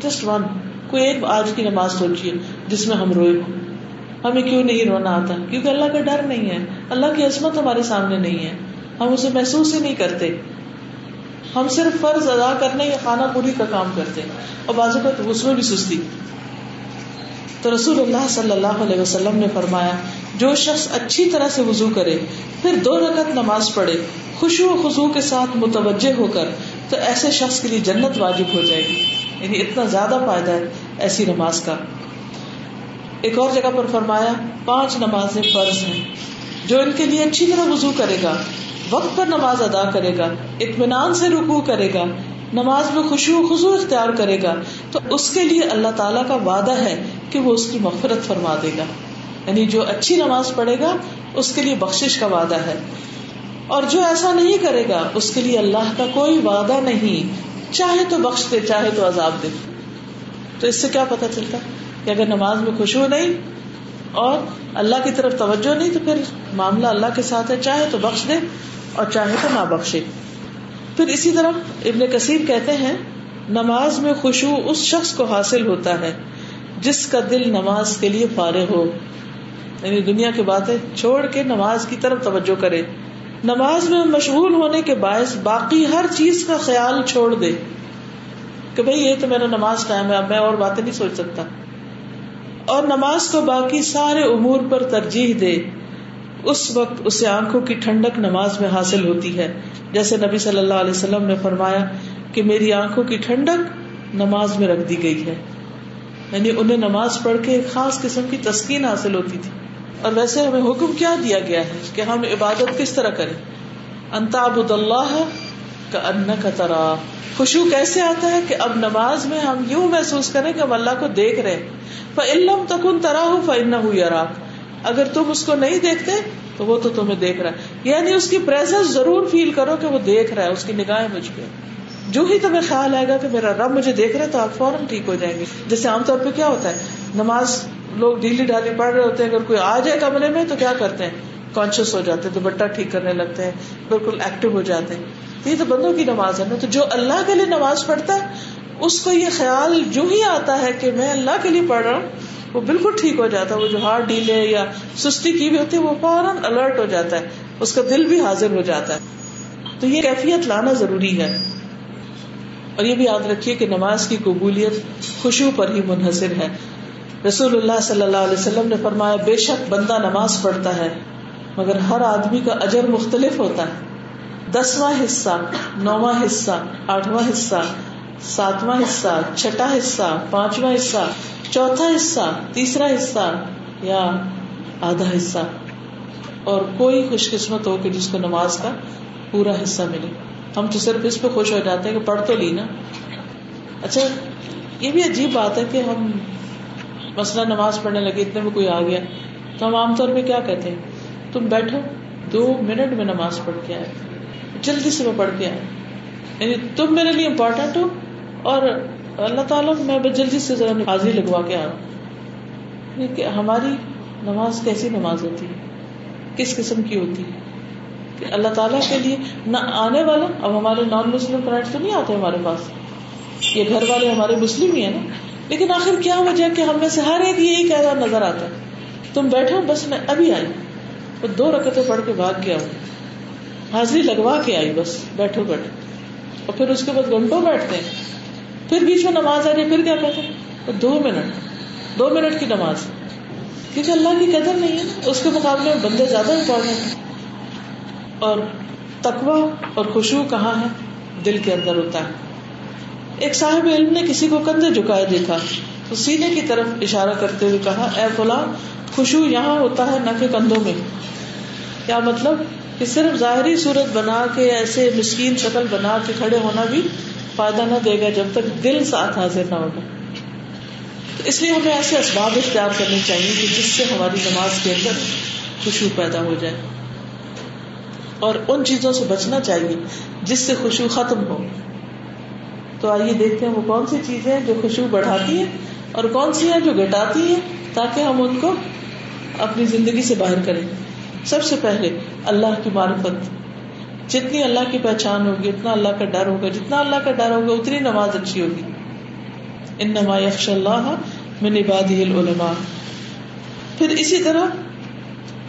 جسٹ ون کوئی ایک آج کی نماز سوچیے جس میں ہم روئے ہوں۔ ہمیں کیوں نہیں رونا آتا؟ کیونکہ اللہ کا ڈر نہیں ہے۔ اللہ کی عظمت ہمارے سامنے نہیں ہے۔ ہم اسے محسوس ہی نہیں کرتے۔ ہم صرف فرض ادا کرنے یا خانہ پوری کا کام کرتے اور بازو کا اس میں بھی سستی۔ تو رسول اللہ صلی اللہ علیہ وسلم نے فرمایا، جو شخص اچھی طرح سے وضو کرے، پھر دو رکعت نماز پڑھے خوشو و خزو کے ساتھ متوجہ ہو کر، تو ایسے شخص کے لیے جنت واجب ہو جائے گی۔ یعنی اتنا زیادہ فائدہ ہے ایسی نماز کا۔ ایک اور جگہ پر فرمایا، پانچ نمازیں فرض ہیں۔ جو ان کے لیے اچھی طرح وضو کرے گا وقت پر نماز ادا کرے گا، اطمینان سے رکو کرے گا، نماز میں خوشی و خزو اختیار کرے گا، تو اس کے لیے اللہ تعالیٰ کا وعدہ ہے کہ وہ اس کی مغفرت فرما دے گا۔ یعنی جو اچھی نماز پڑھے گا، اس کے لیے بخش کا وعدہ ہے۔ اور جو ایسا نہیں کرے گا، اس کے لیے اللہ کا کوئی وعدہ نہیں۔ چاہے تو بخش دے، چاہے تو عذاب دے۔ تو اس سے کیا پتا چلتا کہ اگر نماز میں خوشبو نہیں اور اللہ کی طرف توجہ نہیں، تو پھر معاملہ اللہ کے ساتھ ہے۔ چاہے تو بخش دے اور چاہے تو نہ بخشے۔ پھر اسی طرح ابن کثیر کہتے ہیں، نماز میں خوشبو اس شخص کو حاصل ہوتا ہے جس کا دل نماز کے لیے فارغ ہو۔ یعنی دنیا کی باتیں چھوڑ کے نماز کی طرف توجہ کرے۔ نماز میں مشغول ہونے کے باعث باقی ہر چیز کا خیال چھوڑ دے۔ کہ بھائی یہ تو میرا نماز ٹائم ہے، اب میں اور باتیں نہیں سوچ سکتا۔ اور نماز کو باقی سارے امور پر ترجیح دے۔ اس وقت اسے آنکھوں کی ٹھنڈک نماز میں حاصل ہوتی ہے۔ جیسے نبی صلی اللہ علیہ وسلم نے فرمایا کہ میری آنکھوں کی ٹھنڈک نماز میں رکھ دی گئی ہے۔ یعنی انہیں نماز پڑھ کے ایک خاص قسم کی تسکین حاصل ہوتی تھی۔ اور ویسے ہمیں حکم کیا دیا گیا ہے کہ ہم عبادت کس طرح کریں؟ انتابد اللہ کا ان کا ترا۔ خوشبو کیسے آتا ہے کہ اب نماز میں ہم یوں محسوس کریں کہ ہم اللہ کو دیکھ رہے علم تکن ترا ہو فن ہو یا اگر تم اس کو نہیں دیکھتے، تو وہ تو تمہیں دیکھ رہا ہے۔ یعنی اس کی پریزنس ضرور فیل کرو کہ وہ دیکھ رہا ہے، اس کی نگاہیں مجھ پہ۔ جو ہی تمہیں خیال آئے گا کہ میرا رب مجھے دیکھ رہا ہے، تو آپ فوراً ٹھیک ہو جائیں گے۔ جیسے عام طور پہ کیا ہوتا ہے، نماز لوگ ڈھیلی ڈھالی پڑھ رہے ہوتے ہیں، اگر کوئی آ جائے کمرے میں، تو کیا کرتے ہیں؟ کانشیس ہو جاتے ہیں، دوپٹہ ٹھیک کرنے لگتے ہیں، بالکل ایکٹیو ہو جاتے ہیں۔ یہ تو بندوں کی نماز ہے نا۔ تو جو اللہ کے لیے نماز پڑھتا ہے، اس کو یہ خیال جو ہی آتا ہے کہ میں اللہ کے لیے پڑھ رہا ہوں وہ بالکل ٹھیک ہو جاتا ہے، وہ جو ہارٹ ڈیلے یا سستی کی بھی ہوتی ہے، وہ فوراً الرٹ ہو جاتا ہے، اس کا دل بھی حاضر ہو جاتا ہے۔ تو یہ کیفیت لانا ضروری ہے۔ اور یہ بھی یاد رکھیے کہ نماز کی قبولیت خوشبو پر ہی منحصر ہے۔ رسول اللہ صلی اللہ علیہ وسلم نے فرمایا، بے شک بندہ نماز پڑھتا ہے، مگر ہر آدمی کا اجر مختلف ہوتا ہے۔ دسواں حصہ، نواں حصہ، آٹھواں حصہ ساتواں حصہ، چھٹا حصہ، پانچواں حصہ، چوتھا حصہ، تیسرا حصہ یا آدھا حصہ۔ اور کوئی خوش قسمت ہو کہ جس کو نماز کا پورا حصہ ملے۔ ہم تو صرف اس پہ خوش ہو جاتے ہیں کہ پڑھ تو لی نا۔ اچھا یہ بھی عجیب بات ہے کہ ہم مسئلہ نماز پڑھنے لگے، اتنے میں کوئی آ گیا، تو ہم عام طور پہ کیا کہتے ہیں؟ تم بیٹھو، دو منٹ میں نماز پڑھ کے آئے، جلدی سے میں پڑھ کے آئے۔ یعنی تم میرے لیے امپورٹینٹ ہو اور اللہ تعالیٰ میں جلدی سے ذرا حاضری لگوا کے آ کہ ہماری نماز کیسی نماز ہوتی ہے؟ کس قسم کی ہوتی ہے؟ کہ اللہ تعالیٰ کے لیے نہ آنے والا اب ہمارے نان مسلم فرینڈ تو نہیں آتے ہمارے پاس۔ یہ گھر والے ہمارے مسلم ہی ہیں نا۔ لیکن آخر کیا وجہ کہ ہم میں سے ہر ایک یہی کہہ رہا نظر آتا ہے؟ تم بیٹھو، بس میں ابھی آئی۔ وہ دو رکعتیں پڑھ کے بھاگ گیا۔ ہوں حاضری لگوا کے آئی، بس بیٹھو بیٹھو۔ اور پھر اس کے بعد گھنٹوں بیٹھتے ہیں۔ پھر بیچ میں نماز آ رہی پھر کیا کہتے ہیں؟ دو منٹ دو منٹ کی نماز۔ کیونکہ اللہ کی قدر نہیں ہے اس کے مقابلے میں بندے زیادہ امپورٹنٹ ہیں۔ اور تقوا اور خوشبو کہاں ہے؟ دل کے اندر ہوتا ہے۔ ایک صاحب علم نے کسی کو کندھے جھکائے دیکھا، تو سینے کی طرف اشارہ کرتے ہوئے کہا، اے فلاں خوشبو یہاں ہوتا ہے نہ کہ کندھوں میں۔ کیا مطلب؟ کہ صرف ظاہری صورت بنا کے ایسے مسکین شکل بنا کے کھڑے ہونا بھی فائدہ نہ دے گا جب تک دل ساتھ حاضر نہ ہوگا۔ تو اس لیے ہمیں ایسے اسباب اختیار کرنے چاہیے کہ جس سے ہماری نماز کے اندر خوشبو پیدا ہو جائے۔ اور ان چیزوں سے بچنا چاہیے جس سے خوشبو ختم ہو۔ تو آئیے دیکھتے ہیں وہ کون سی چیزیں جو خوشبو بڑھاتی ہیں اور کون سی ہیں جو گٹاتی ہیں تاکہ ہم ان کو اپنی زندگی سے باہر کریں۔ سب سے پہلے اللہ کی معرفت، جتنی اللہ کی پہچان ہوگی، اتنا اللہ کا ڈر ہوگا، جتنا اللہ کا ڈر ہوگا، اتنی نماز اچھی ہوگی۔ ان نما یکش اللہ میں نباد العلماء۔ پھر اسی طرح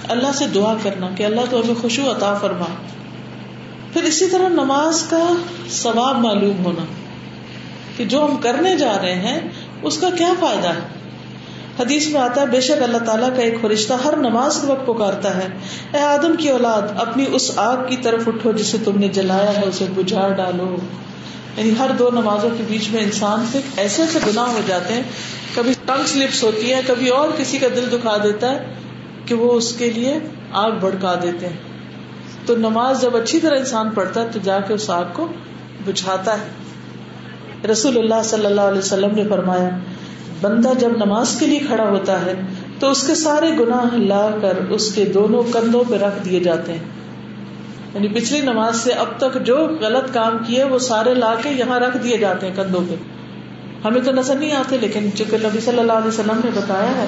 اللہ سے دعا کرنا کہ اللہ تو ہمیں خوشبو عطا فرما۔ پھر اسی طرح نماز کا ثواب معلوم ہونا کہ جو ہم کرنے جا رہے ہیں، اس کا کیا فائدہ ہے؟ حدیث میں آتا ہے، بے شک اللہ تعالیٰ کا ایک فرشتہ ہر نماز کے وقت پکارتا ہے۔ اے آدم کی اولاد، اپنی اس آگ کی طرف اٹھو جسے تم نے جلایا ہے، اسے بجھا ڈالو۔ یعنی ہر دو نمازوں کے بیچ میں انسان سے ایسے ایسے گناہ ہو جاتے ہیں۔ کبھی ٹنگ سلپس ہوتی ہے، کبھی اور کسی کا دل دکھا دیتا ہے کہ وہ اس کے لیے آگ بڑکا دیتے ہیں۔ تو نماز جب اچھی طرح انسان پڑھتا ہے، تو جا کے اس آگ کو بجھاتا ہے۔ رسول اللہ صلی اللہ علیہ وسلم نے فرمایا بندہ جب نماز کے لیے کھڑا ہوتا ہے تو اس کے سارے گناہ لا کر اس کے دونوں کندھوں پہ رکھ دیے جاتے ہیں۔ یعنی پچھلی نماز سے اب تک جو غلط کام کیے وہ سارے لا کے یہاں رکھ دیے جاتے ہیں کندھوں پہ۔ ہمیں تو نظر نہیں آتے لیکن چونکہ نبی صلی اللہ علیہ وسلم نے بتایا ہے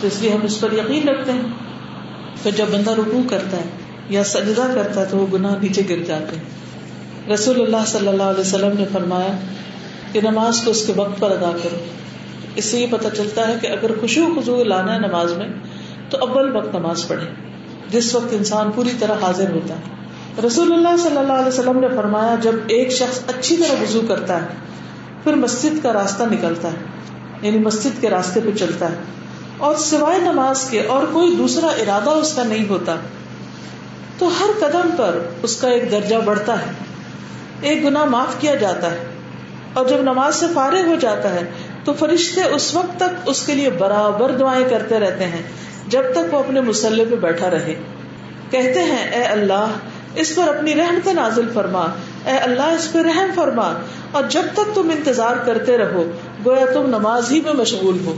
تو اس لیے ہم اس پر یقین رکھتے ہیں۔ پھر جب بندہ رکو کرتا ہے یا سجدہ کرتا ہے تو وہ گناہ نیچے گر جاتے ہیں۔ رسول اللہ صلی اللہ علیہ وسلم نے فرمایا کہ نماز کو اس کے وقت پر ادا کرو۔ اس سے یہ پتہ چلتا ہے کہ اگر خوشو خزو لانا ہے نماز میں، تو اول وقت نماز پڑھے جس وقت انسان پوری طرح حاضر ہوتا ہے۔ رسول اللہ صلی اللہ علیہ وسلم نے فرمایا، جب ایک شخص اچھی طرح وضو کرتا ہے، پھر مسجد کا راستہ نکلتا ہے یعنی مسجد کے راستے پہ چلتا ہے۔ اور سوائے نماز کے اور کوئی دوسرا ارادہ اس کا نہیں ہوتا، تو ہر قدم پر اس کا ایک درجہ بڑھتا ہے۔ ایک گنا معاف کیا جاتا ہے۔ اور جب نماز سے فارغ ہو جاتا ہے تو فرشتے اس وقت تک اس کے لیے برابر دعائیں کرتے رہتے ہیں، جب تک وہ اپنے مسلح پہ بیٹھا رہے۔ کہتے ہیں، اے اللہ، اس پر اپنی رحمت نازل فرما۔ اے اللہ، اس پہ رحم فرما۔ اور جب تک تم انتظار کرتے رہو، گویا تم نماز ہی میں مشغول ہو۔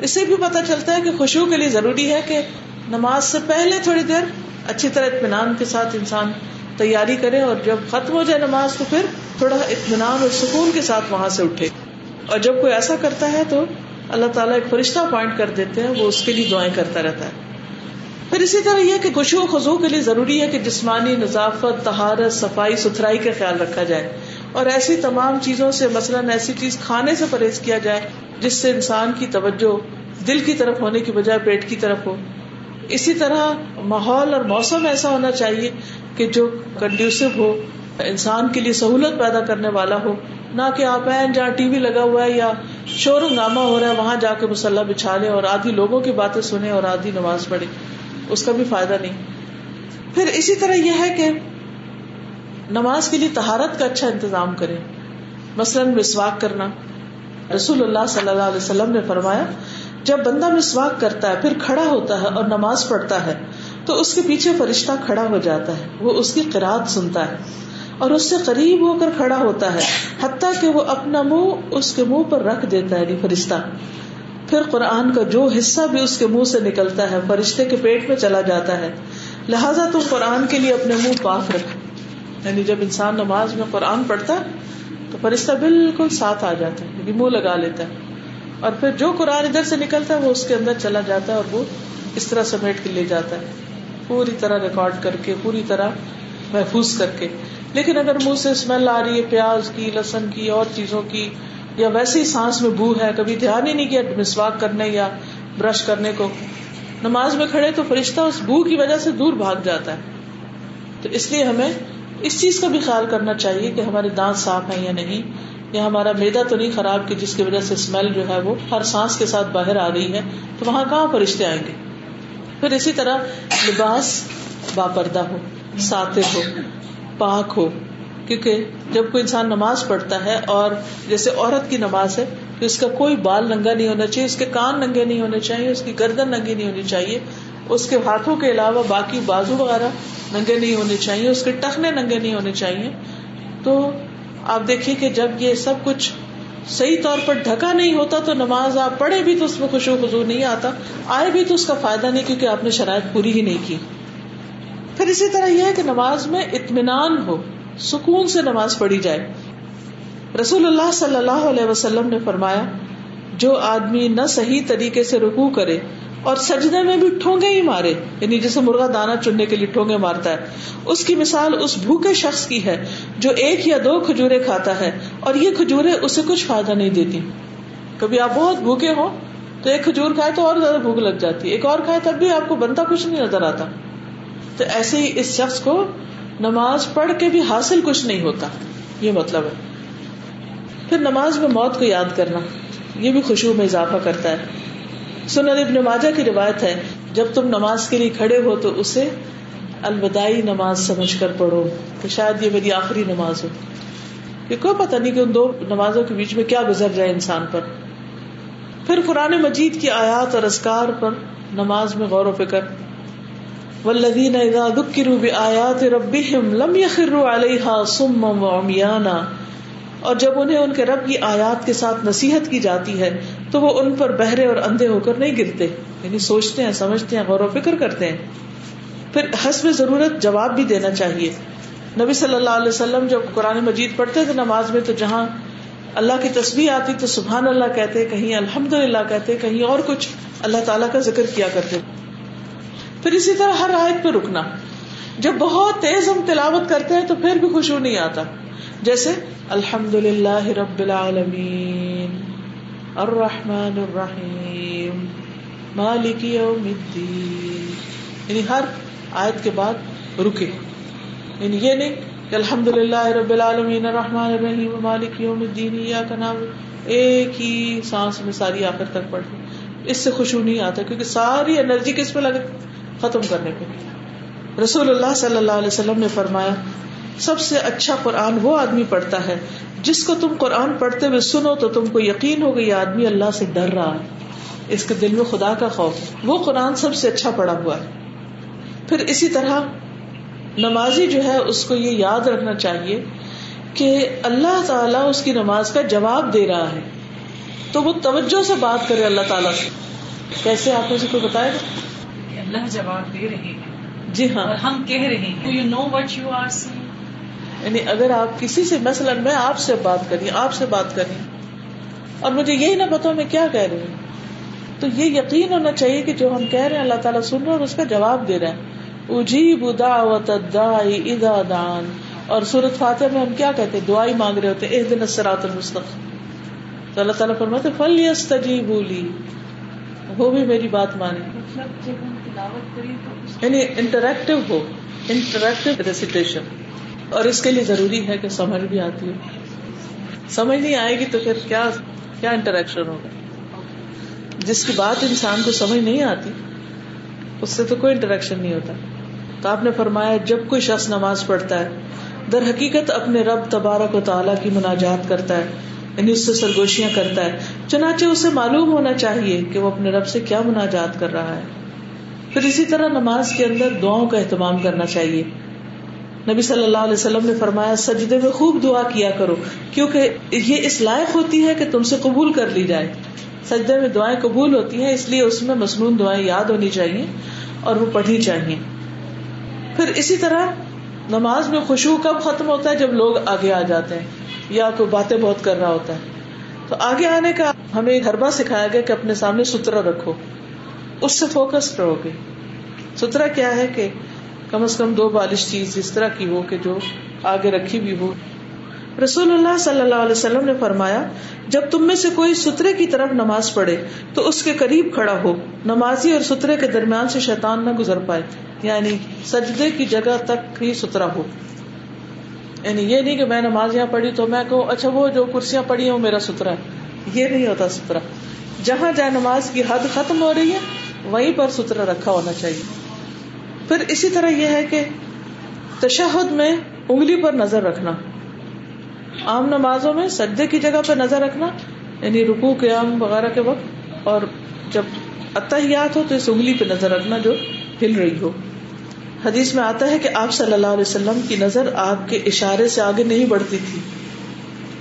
اس سے بھی پتا چلتا ہے کہ خوشبو کے لیے ضروری ہے کہ نماز سے پہلے تھوڑی دیر اچھی طرح اطمینان کے ساتھ انسان تیاری کرے اور جب ختم ہو جائے نماز تو پھر تھوڑا اطمینان اور سکون کے ساتھ وہاں سے اٹھے۔ اور جب کوئی ایسا کرتا ہے تو اللہ تعالیٰ ایک فرشتہ اپوائنٹ کر دیتے ہیں، وہ اس کے لیے دعائیں کرتا رہتا ہے۔ پھر اسی طرح یہ کہ خوشو و خزو کے لیے ضروری ہے کہ جسمانی نظافت تہارت صفائی، ستھرائی کا خیال رکھا جائے۔ اور ایسی تمام چیزوں سے مثلاً ایسی چیز کھانے سے پرہیز کیا جائے جس سے انسان کی توجہ دل کی طرف ہونے کی بجائے پیٹ کی طرف ہو۔ اسی طرح ماحول اور موسم ایسا ہونا چاہیے کہ جو کنڈیوسو ہو۔ انسان کے لیے سہولت پیدا کرنے والا ہو، نہ کہ آپ ہیں جہاں ٹی وی لگا ہوا ہے یا شور ہنگامہ ہو رہا ہے، وہاں جا کے مسلح بچھا لیں اور آدھی لوگوں کی باتیں سنیں اور آدھی نماز پڑھے اس کا بھی فائدہ نہیں۔ پھر اسی طرح یہ ہے کہ نماز کے لیے تہارت کا اچھا انتظام کرے مثلاً مسواک کرنا۔ رسول اللہ صلی اللہ علیہ وسلم نے فرمایا، جب بندہ مسواک کرتا ہے، پھر کھڑا ہوتا ہے اور نماز پڑھتا ہے، تو اس کے پیچھے فرشتہ کھڑا ہو جاتا ہے، وہ اس کی قرآد سنتا ہے۔ اور اس سے قریب ہو کر کھڑا ہوتا ہے، حتیٰ کہ وہ اپنا منہ اس کے منہ پر رکھ دیتا ہے یعنی فرشتہ۔ پھر قرآن کا جو حصہ بھی اس کے منہ سے نکلتا ہے، فرشتے کے پیٹ میں چلا جاتا ہے۔ لہٰذا تم قرآن کے لیے اپنے منہ پاک رکھ یعنی جب انسان نماز میں قرآن پڑھتا تو فرشتہ بالکل ساتھ آ جاتا ہے یعنی منہ لگا لیتا ہے۔ اور پھر جو قرآن ادھر سے نکلتا ہے، وہ اس کے اندر چلا جاتا ہے اور وہ اس طرح سمیٹ کے لے جاتا ہے۔ پوری طرح ریکارڈ کر کے، پوری طرح محفوظ کر کے۔ لیکن اگر منہ سے اسمیل آ رہی ہے پیاز کی لسن کی، اور چیزوں کی، یا ویسے ہی سانس میں بو ہے، کبھی دھیان ہی نہیں کیا مسواک کرنے یا برش کرنے کو، نماز میں کھڑے تو فرشتہ اس بو کی وجہ سے دور بھاگ جاتا ہے۔ تو اس لیے ہمیں اس چیز کا بھی خیال کرنا چاہیے کہ ہمارے دانت صاف ہیں یا نہیں، یا ہمارا میدا تو نہیں خراب کہ جس کی وجہ سے اسمیل جو ہے وہ ہر سانس کے ساتھ باہر آ رہی ہے۔ تو وہاں کہاں فرشتے آئیں گے؟ پھر اسی طرح لباس باپردہ ہو ساتر ہو۔ پاک ہو۔ کیونکہ جب کوئی انسان نماز پڑھتا ہے اور جیسے عورت کی نماز ہے تو اس کا کوئی بال ننگا نہیں ہونا چاہیے، اس کے کان ننگے نہیں ہونے چاہیے، اس کی گردن ننگی نہیں ہونی چاہیے، اس کے ہاتھوں کے علاوہ باقی بازو وغیرہ ننگے نہیں ہونے چاہیے، اس کے ٹخنے ننگے نہیں ہونے چاہیے۔ تو آپ دیکھیے کہ جب یہ سب کچھ صحیح طور پر ڈھکا نہیں ہوتا تو نماز آپ پڑھے بھی تو اس میں خوشو خزو نہیں آتا، آئے بھی تو اس کا فائدہ نہیں کیونکہ آپ نے شرائط پوری ہی نہیں کی۔ پھر اسی طرح یہ ہے کہ نماز میں اطمینان ہو، سکون سے نماز پڑھی جائے۔ رسول اللہ صلی اللہ علیہ وسلم نے فرمایا، جو آدمی نہ صحیح طریقے سے رکو کرے اور سجدے میں بھی ٹھونگے ہی مارے یعنی جسے مرغا دانا چننے کے لیے ٹھونگے مارتا ہے، اس کی مثال اس بھوکے شخص کی ہے جو ایک یا دو کھجورے کھاتا ہے اور یہ کھجورے اسے کچھ فائدہ نہیں دیتی۔ کبھی آپ بہت بھوکے ہو تو ایک کھجور کھائے تو اور زیادہ بھوک لگ جاتی ہے ایک اور کھائے تب بھی آپ کو بنتا کچھ نہیں نظر آتا۔ تو ایسے ہی اس شخص کو نماز پڑھ کے بھی حاصل کچھ نہیں ہوتا۔ یہ مطلب ہے۔ پھر نماز میں موت کو یاد کرنا، یہ بھی خوشبو میں اضافہ کرتا ہے۔ سنن ابن ماجہ کی روایت ہے، جب تم نماز کے لیے کھڑے ہو تو اسے الوداعی نماز سمجھ کر پڑھو، تو شاید یہ میری آخری نماز ہو۔ کہ کوئی پتہ نہیں کہ ان دو نمازوں کے بیچ میں کیا گزر جائے انسان پر۔ پھر قرآن مجید کی آیات اور اسکار پر نماز میں غور و فکر۔ والذین اذا ذکروا بآیات ربهم لم يخروا علیہا صما وعمیانا اور جب انہیں ان کے رب کی آیات کے ساتھ نصیحت کی جاتی ہے، تو وہ ان پر بہرے اور اندھے ہو کر نہیں گرتے یعنی سوچتے ہیں، سمجھتے ہیں، غور و فکر کرتے ہیں۔ پھر حسب ضرورت جواب بھی دینا چاہیے۔ نبی صلی اللہ علیہ وسلم جب قرآن مجید پڑھتے تھے نماز میں، تو جہاں اللہ کی تصویر آتی، تو سبحان اللہ کہتے، کہیں الحمد للہ کہتے، کہیں اور کچھ اللہ تعالیٰ کا ذکر کیا کرتے۔ پھر اسی طرح ہر آیت پہ رکنا۔ جب بہت تیز ہم تلاوت کرتے ہیں تو پھر بھی خوشبو نہیں آتا۔ جیسے الحمد للہ رب العالمین، الرحمن الرحیم، مالک یوم الدین۔ یعنی ہر آیت کے بعد رکے۔ یعنی یہ نہیں کہ الحمد للہ رب العالمین، الرحمن الرحیم، مالک یوم الدین یا کا نام ایک ہی سانس میں ساری آخر تک پڑھ اس سے خوشبو نہیں آتا کیونکہ ساری انرجی کس پہ لگے ختم کرنے پہ رسول اللہ صلی اللہ علیہ وسلم نے فرمایا، سب سے اچھا قرآن وہ آدمی پڑھتا ہے جس کو تم قرآن پڑھتے ہوئے سنو تو تم کو یقین ہو گئی آدمی اللہ سے ڈر رہا ہے۔ اس کے دل میں خدا کا خوف وہ قرآن سب سے اچھا پڑا ہوا ہے۔ پھر اسی طرح نمازی جو ہے، اس کو یہ یاد رکھنا چاہیے کہ اللہ تعالیٰ اس کی نماز کا جواب دے رہا ہے۔ تو وہ توجہ سے بات کرے اللہ تعالیٰ سے۔ کیسے آپ مجھے کوئی بتائے گا اللہ جواب دے رہے ہیں۔ جی ہاں۔ ہم کہہ رہے ہیں you know what you are see یعنی اگر آپ کسی سے مثلاً میں آپ سے بات کری آپ سے بات کری اور مجھے یہی نہ پتا میں کیا کہہ رہی ہوں تو یہ یقین ہونا چاہیے کہ جو ہم کہہ رہے ہیں اللہ تعالیٰ سن رہا ہے اور اس کا جواب دے رہا ہے۔ اجیب دعوت الدائی اذا دان اور سورت فاتح میں ہم کیا کہتے ہیں؟ دعائی مانگ رہے ہوتے ایک دن سرات المستقیم۔ تو اللہ تعالیٰ فرماتے فل یس تجیبولی وہ بھی میری بات مانے۔ یعنی انٹریکٹیو ہو انٹریکٹیو ریسیٹیشن اور اس کے لیے ضروری ہے کہ سمجھ بھی آتی ہے سمجھ نہیں آئے گی تو پھر کیا کیا انٹریکشن ہوگا؟ جس کی بات انسان کو سمجھ نہیں آتی، اس سے تو کوئی انٹریکشن نہیں ہوتا۔ تو آپ نے فرمایا، جب کوئی شخص نماز پڑھتا ہے، در حقیقت اپنے رب تبارک و تعالیٰ کی مناجات کرتا ہے یعنی اس سے سرگوشیاں کرتا ہے۔ چنانچہ اسے معلوم ہونا چاہیے کہ وہ اپنے رب سے کیا مناجات کر رہا ہے۔ پھر اسی طرح نماز کے اندر دعاؤں کا اہتمام کرنا چاہیے۔ نبی صلی اللہ علیہ وسلم نے فرمایا، سجدے میں خوب دعا کیا کرو، کیونکہ یہ اس لائق ہوتی ہے کہ تم سے قبول کر لی جائے۔ سجدے میں دعائیں قبول ہوتی ہیں، اس لیے اس میں مصنون دعائیں یاد ہونی چاہیے اور وہ پڑھنی چاہیے۔ پھر اسی طرح نماز میں خوشبو کب ختم ہوتا ہے؟ جب لوگ آگے آ جاتے ہیں، یا کوئی باتیں بہت کر رہا ہوتا ہے۔ تو آگے آنے کا ہمیں ہربا سکھایا گیا کہ اپنے سامنے سترا رکھو۔ اس سے فوکس رہو گے۔ سترا کیا ہے کہ کم از کم دو بالش چیز اس طرح کی ہو کہ جو آگے رکھی بھی ہو۔ رسول اللہ صلی اللہ علیہ وسلم نے فرمایا، جب تم میں سے کوئی سترے کی طرف نماز پڑھے تو اس کے قریب کھڑا ہو۔ نمازی اور سترے کے درمیان سے شیطان نہ گزر پائے۔ یعنی سجدے کی جگہ تک ہی سترا ہو۔ یعنی یہ نہیں کہ میں نماز یہاں پڑھی تو میں کہوں اچھا وہ جو کرسیاں پڑھی ہیں، وہ میرا سترا ہے۔ یہ نہیں ہوتا سترا جہاں جہاں نماز کی حد ختم ہو رہی ہے وہیں پر سترا رکھا ہونا چاہیے۔ پھر اسی طرح یہ ہے کہ تشہد میں انگلی پر نظر رکھنا۔ عام نمازوں میں سجدے کی جگہ پہ نظر رکھنا یعنی رکو قیام وغیرہ کے وقت، اور جب اتحیات ہو تو اس انگلی پہ نظر رکھنا جو ہل رہی ہو۔ حدیث میں آتا ہے کہ آپ صلی اللہ علیہ وسلم کی نظر آپ کے اشارے سے آگے نہیں بڑھتی تھی۔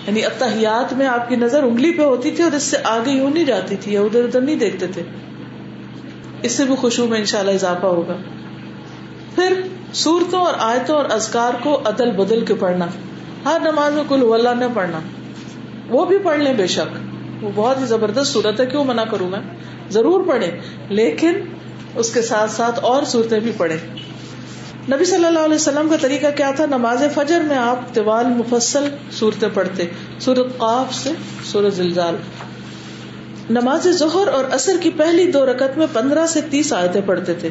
یعنی اتحیات میں آپ کی نظر انگلی پہ ہوتی تھی اور اس سے آگے یوں نہیں جاتی تھی یا ادھر ادھر نہیں دیکھتے تھے۔ اس سے بھی خوشبو میں انشاءاللہ اضافہ ہوگا۔ پھر صورتوں اور آیتوں اور ازکار کو عدل بدل کے پڑھنا۔ ہر نماز میں کل اللہ نہ پڑھنا۔ وہ بھی پڑھ لیں بے شک۔ وہ بہت ہی زبردست صورت ہے، کیوں منع کروں میں؟ ضرور پڑھے لیکن اس کے ساتھ ساتھ اور صورتیں بھی پڑھے نبی صلی اللہ علیہ وسلم کا طریقہ کیا تھا؟ نماز فجر میں آپ طوال مفصل صورتیں پڑھتے۔ سورت قاف سے سورت زلزال۔ نماز ظہر اور اثر کی پہلی دو رکعت میں پندرہ سے تیس آیتیں پڑھتے تھے۔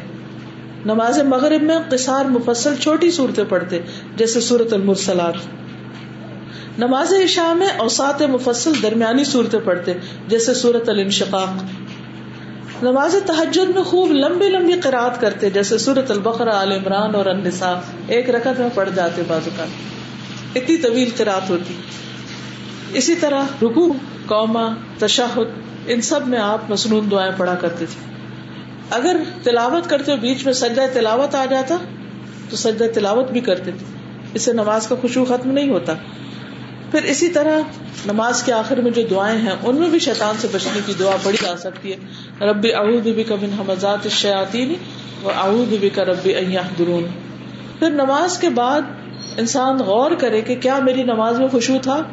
نماز مغرب میں قصار مفصل چھوٹی صورتیں پڑھتے، جیسے سورت المرسلات۔ نماز عشاء میں اوسات مفصل درمیانی صورتیں پڑھتے، جیسے سورت الانشقاق۔ نماز تحجد میں خوب لمبی لمبی قرآد کرتے، جیسے سورت البقرہ عال عمران اور النساء۔ ایک رکعت میں پڑھ جاتے بازو کا اتنی طویل قرآت ہوتی۔ اسی طرح رکو قوما تشاہد ان سب میں آپ مصنون دعائیں پڑھا کرتے تھے۔ اگر تلاوت کرتے بیچ میں سجدہ تلاوت آ جاتا، تو سجدہ تلاوت بھی کرتے تھے۔ اس سے نماز کا خوشبو ختم نہیں ہوتا۔ پھر اسی طرح نماز کے آخر میں جو دعائیں ہیں، ان میں بھی شیطان سے بچنے کی دعا پڑھی جا سکتی ہے۔ رب اعوذ بک من حمزات الشیاطین و اعوذ بک رب ان یحضرون۔ پھر نماز کے بعد انسان غور کرے کہ کیا میری نماز میں خوشبو تھا۔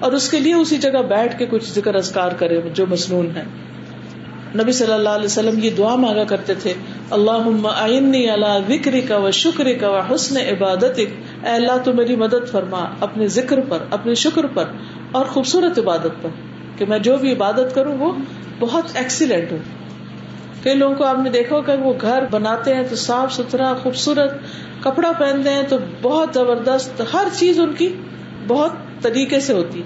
اور اس کے لیے اسی جگہ بیٹھ کے کچھ ذکر اذکار کرے جو مصنون ہے نبی صلی اللہ علیہ وسلم یہ دعا مانگا کرتے تھے اللہ آئنی اللہ کا و شکر کا و حسن عبادت اے اللہ تو میری مدد فرما، اپنے ذکر پر، اپنے شکر پر اور خوبصورت عبادت پر کہ میں جو بھی عبادت کروں وہ بہت ایکسیلنٹ ہو۔ کئی لوگوں کو آپ نے دیکھا کہ وہ گھر بناتے ہیں تو صاف ستھرا، خوبصورت کپڑا پہنتے ہیں تو بہت زبردست، ہر چیز ان کی بہت طریقے سے ہوتی۔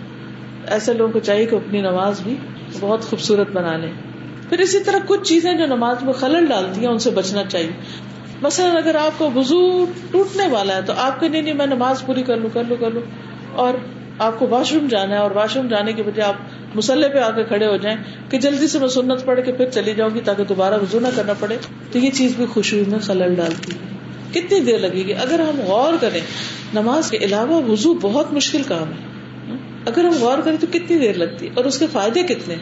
ایسے لوگوں کو چاہیے کہ اپنی نماز بھی بہت خوبصورت بنا لیں۔ پھر اسی طرح کچھ چیزیں جو نماز میں خلل ڈالتی ہیں، ان سے بچنا چاہیے۔ مثلاً اگر آپ کو وزو ٹوٹنے والا ہے تو آپ کے نہیں نہیں، میں نماز پوری کر لوں کر لوں کر لوں۔ اور آپ کو واش روم جانا ہے اور واش روم جانے کے بجائے آپ مسلح پہ آ کے کھڑے ہو جائیں کہ جلدی سے میں سنت پڑھ کے پھر چلی جاؤں گی تاکہ دوبارہ وزو نہ کرنا پڑے۔ تو یہ چیز بھی خوشبو میں خلل ڈالتی ہے۔ کتنی دیر لگے گی؟ اگر ہم غور کریں، نماز کے علاوہ وزو بہت مشکل کام ہے۔ اگر ہم غور کریں تو کتنی دیر لگتی؟ ہے اور اس کے فائدے کتنے؟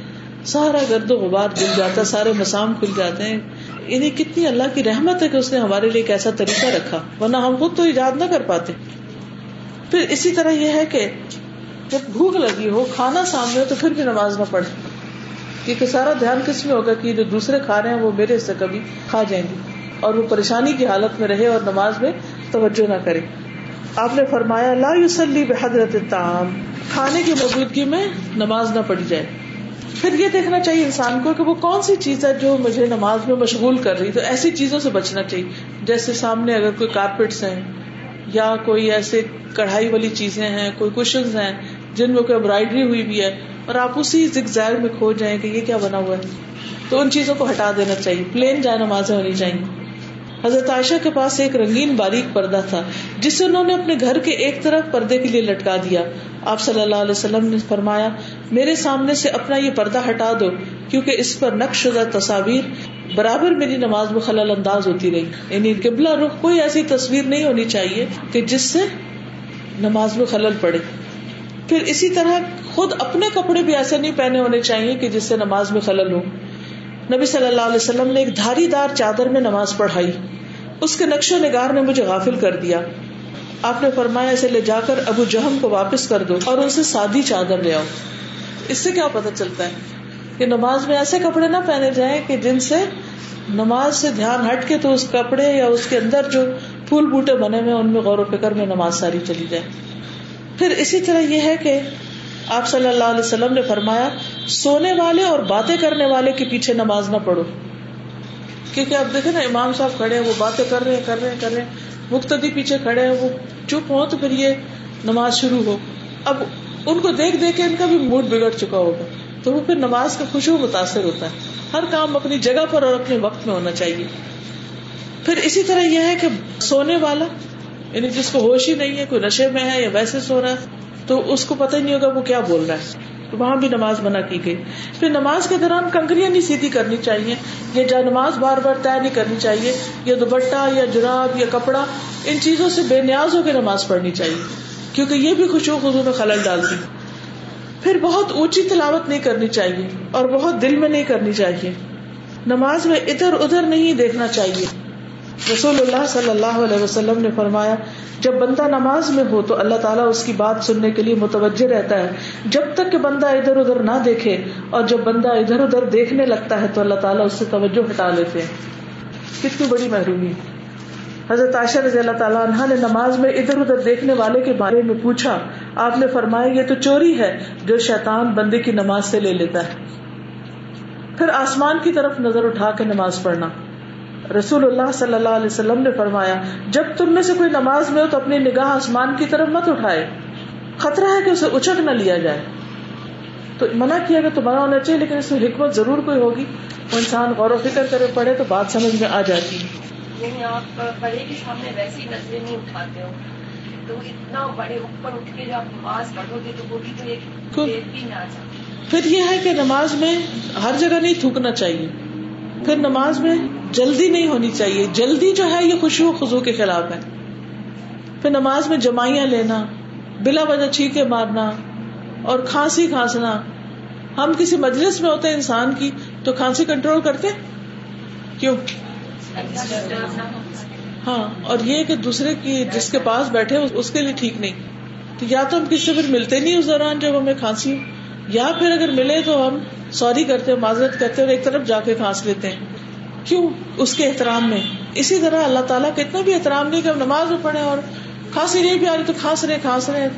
سارا گرد و غبار دل جاتا ہے سارے مسام کھل جاتے ہیں۔ انہیں کتنی اللہ کی رحمت ہے کہ اس نے ہمارے لیے ایک ایسا طریقہ رکھا، ورنہ ہم خود تو ایجاد نہ کر پاتے۔ پھر اسی طرح یہ ہے کہ جب بھوک لگی ہو، کھانا سامنے ہو تو پھر بھی نماز نہ پڑھے کیونکہ سارا دھیان کس میں ہوگا کہ جو دوسرے کھا رہے ہیں وہ میرے سے کبھی کھا جائیں گے۔ اور وہ پریشانی کی حالت میں رہے اور نماز میں توجہ نہ کرے۔ آپ نے فرمایا، لا یوسلی بحضرت تعام کھانے کی موجودگی میں نماز نہ پڑھی جائے۔ پھر یہ دیکھنا چاہیے انسان کو کہ وہ کون سی چیز ہے جو مجھے نماز میں مشغول کر رہی تو ایسی چیزوں سے بچنا چاہیے۔ جیسے سامنے اگر کوئی کارپیٹس ہیں یا کوئی ایسے کڑھائی والی چیزیں ہیں، کوئی کشنز ہیں جن میں کوئی امبرائڈری ہوئی بھی ہے اور آپ اسی زگزیر میں کھو جائیں کہ یہ کیا بنا ہوا ہے۔ تو ان چیزوں کو ہٹا دینا چاہیے۔ پلین جائے نمازیں ہونی چاہیے۔ حضرت عائشہ کے پاس ایک رنگین باریک پردہ تھا، جسے انہوں نے اپنے گھر کے ایک طرف پردے کے لیے لٹکا دیا۔ آپ صلی اللہ علیہ وسلم نے فرمایا، میرے سامنے سے اپنا یہ پردہ ہٹا دو، کیونکہ اس پر نقش شدہ تصاویر برابر میری نماز میں خلل انداز ہوتی رہی۔ یعنی قبلہ رخ کوئی ایسی تصویر نہیں ہونی چاہیے کہ جس سے نماز میں خلل پڑے۔ پھر اسی طرح خود اپنے کپڑے بھی ایسے نہیں پہنے ہونے چاہیے کہ جس سے نماز میں خلل ہو۔ نبی صلی اللہ علیہ وسلم نے ایک دھاری دار چادر میں نماز پڑھائی۔ اس کے نقش و نگار نے مجھے غافل کر دیا۔ آپ نے فرمایا، اسے لے جا کر ابو جہم کو واپس کر دو اور ان سے سادی چادر لے آؤ۔ اس سے کیا پتا چلتا ہے کہ نماز میں ایسے کپڑے نہ پہنے جائیں کہ جن سے نماز سے دھیان ہٹ کے تو اس کپڑے یا اس کے اندر جو پھول بوٹے بنے ہوئے ان میں غور و فکر میں نماز ساری چلی جائے۔ پھر اسی طرح یہ ہے کہ آپ صلی اللہ علیہ وسلم نے فرمایا، سونے والے اور باتیں کرنے والے کے پیچھے نماز نہ پڑھو۔ کیونکہ اب دیکھے نا، امام صاحب کھڑے ہیں، وہ باتیں کر رہے ہیں، کر رہے ہیں، کر رہے ہیں۔ مختدی پیچھے کھڑے ہیں، وہ چپ ہو تو پھر یہ نماز شروع ہو۔ اب ان کو دیکھ دیکھ کے ان کا بھی موڈ بگڑ چکا ہوگا۔ تو وہ پھر نماز کا خوشبو متاثر ہوتا ہے۔ ہر کام اپنی جگہ پر اور اپنے وقت میں ہونا چاہیے۔ پھر اسی طرح یہ ہے کہ سونے والا یعنی جس کو ہوش ہی نہیں ہے، کوئی نشے میں ہے یا ویسے سو رہا ہے تو اس کو پتہ ہی نہیں ہوگا وہ کیا بول رہا ہے۔ تو وہاں بھی نماز منع کی گئی۔ پھر نماز کے دوران کنکریاں نہیں سیدھی کرنی چاہیے۔ یا جا نماز بار بار طے نہیں کرنی چاہیے۔ یا دوپٹہ یا جراب یا کپڑا، ان چیزوں سے بے نیاز ہو کے نماز پڑھنی چاہیے۔ کیونکہ یہ بھی خوشو خزو میں خلل ڈالتی۔ پھر بہت اونچی تلاوت نہیں کرنی چاہیے اور بہت دل میں نہیں کرنی چاہیے۔ نماز میں ادھر ادھر نہیں دیکھنا چاہیے۔ رسول اللہ صلی اللہ علیہ وسلم نے فرمایا، جب بندہ نماز میں ہو تو اللہ تعالیٰ اس کی بات سننے کے لیے متوجہ رہتا ہے۔ جب تک کہ بندہ ادھر ادھر نہ دیکھے اور جب بندہ ادھر ادھر دیکھنے لگتا ہے تو اللہ تعالیٰ اس سے توجہ ہٹا لیتے ہیں۔ کتنی بڑی محرومی۔ حضرت عائشہ رضی اللہ تعالیٰ عنہ نے نماز میں ادھر ادھر دیکھنے والے کے بارے میں پوچھا۔ آپ نے فرمایا، یہ تو چوری ہے جو شیطان بندے کی نماز سے لے لیتا ہے۔ پھر آسمان کی طرف نظر اٹھا کے نماز پڑھنا۔ رسول اللہ صلی اللہ علیہ وسلم نے فرمایا جب تم میں سے کوئی نماز میں ہو تو اپنی نگاہ آسمان کی طرف مت اٹھائے۔ خطرہ ہے کہ اسے اچک نہ لیا جائے۔ تو منع کیا گیا تو منع ہونا چاہیے لیکن اس میں حکمت ضرور کوئی ہوگی۔ وہ انسان غور و فکر کرے پڑے تو بات سمجھ میں آ جاتی۔ ہے یعنی آپ بڑے کے سامنے ویسی نظریں نہیں اٹھاتے ہو۔ تو اتنا بڑے اوپر اٹھ کے آپ نماز پڑھو گے تو وہ بھی تو ایک بھی نہ پھر یہ ہے کہ نماز میں ہر جگہ نہیں تھوکنا چاہیے۔ پھر نماز میں جلدی نہیں ہونی چاہیے۔ جلدی جو ہے یہ خوشبو خزو کے خلاف ہے۔ پھر نماز میں جمائیاں لینا، بلا وجہ چھینکے مارنا اور کھانسی کھانسنا۔ ہم کسی مجلس میں ہوتے ہیں انسان کی، تو کھانسی کنٹرول کرتے؟ کیوں؟ ہاں اور یہ کہ دوسرے کی جس کے پاس بیٹھے، اس کے لیے ٹھیک نہیں۔ تو یا تو ہم کسی سے پھر ملتے نہیں اس دوران جب ہمیں کھانسی یا پھر اگر ملے تو ہم سوری کرتے معذرت کرتے اور ایک طرف جا کے کھانس لیتے ہیں۔ کیوں؟ اس کے احترام میں۔ اسی طرح اللہ تعالیٰ کا اتنا بھی احترام نہیں کہ ہم نماز میں پڑھے اور کھانسی نہیں بھی آ رہی تو کھانس رہے کھانس رہے۔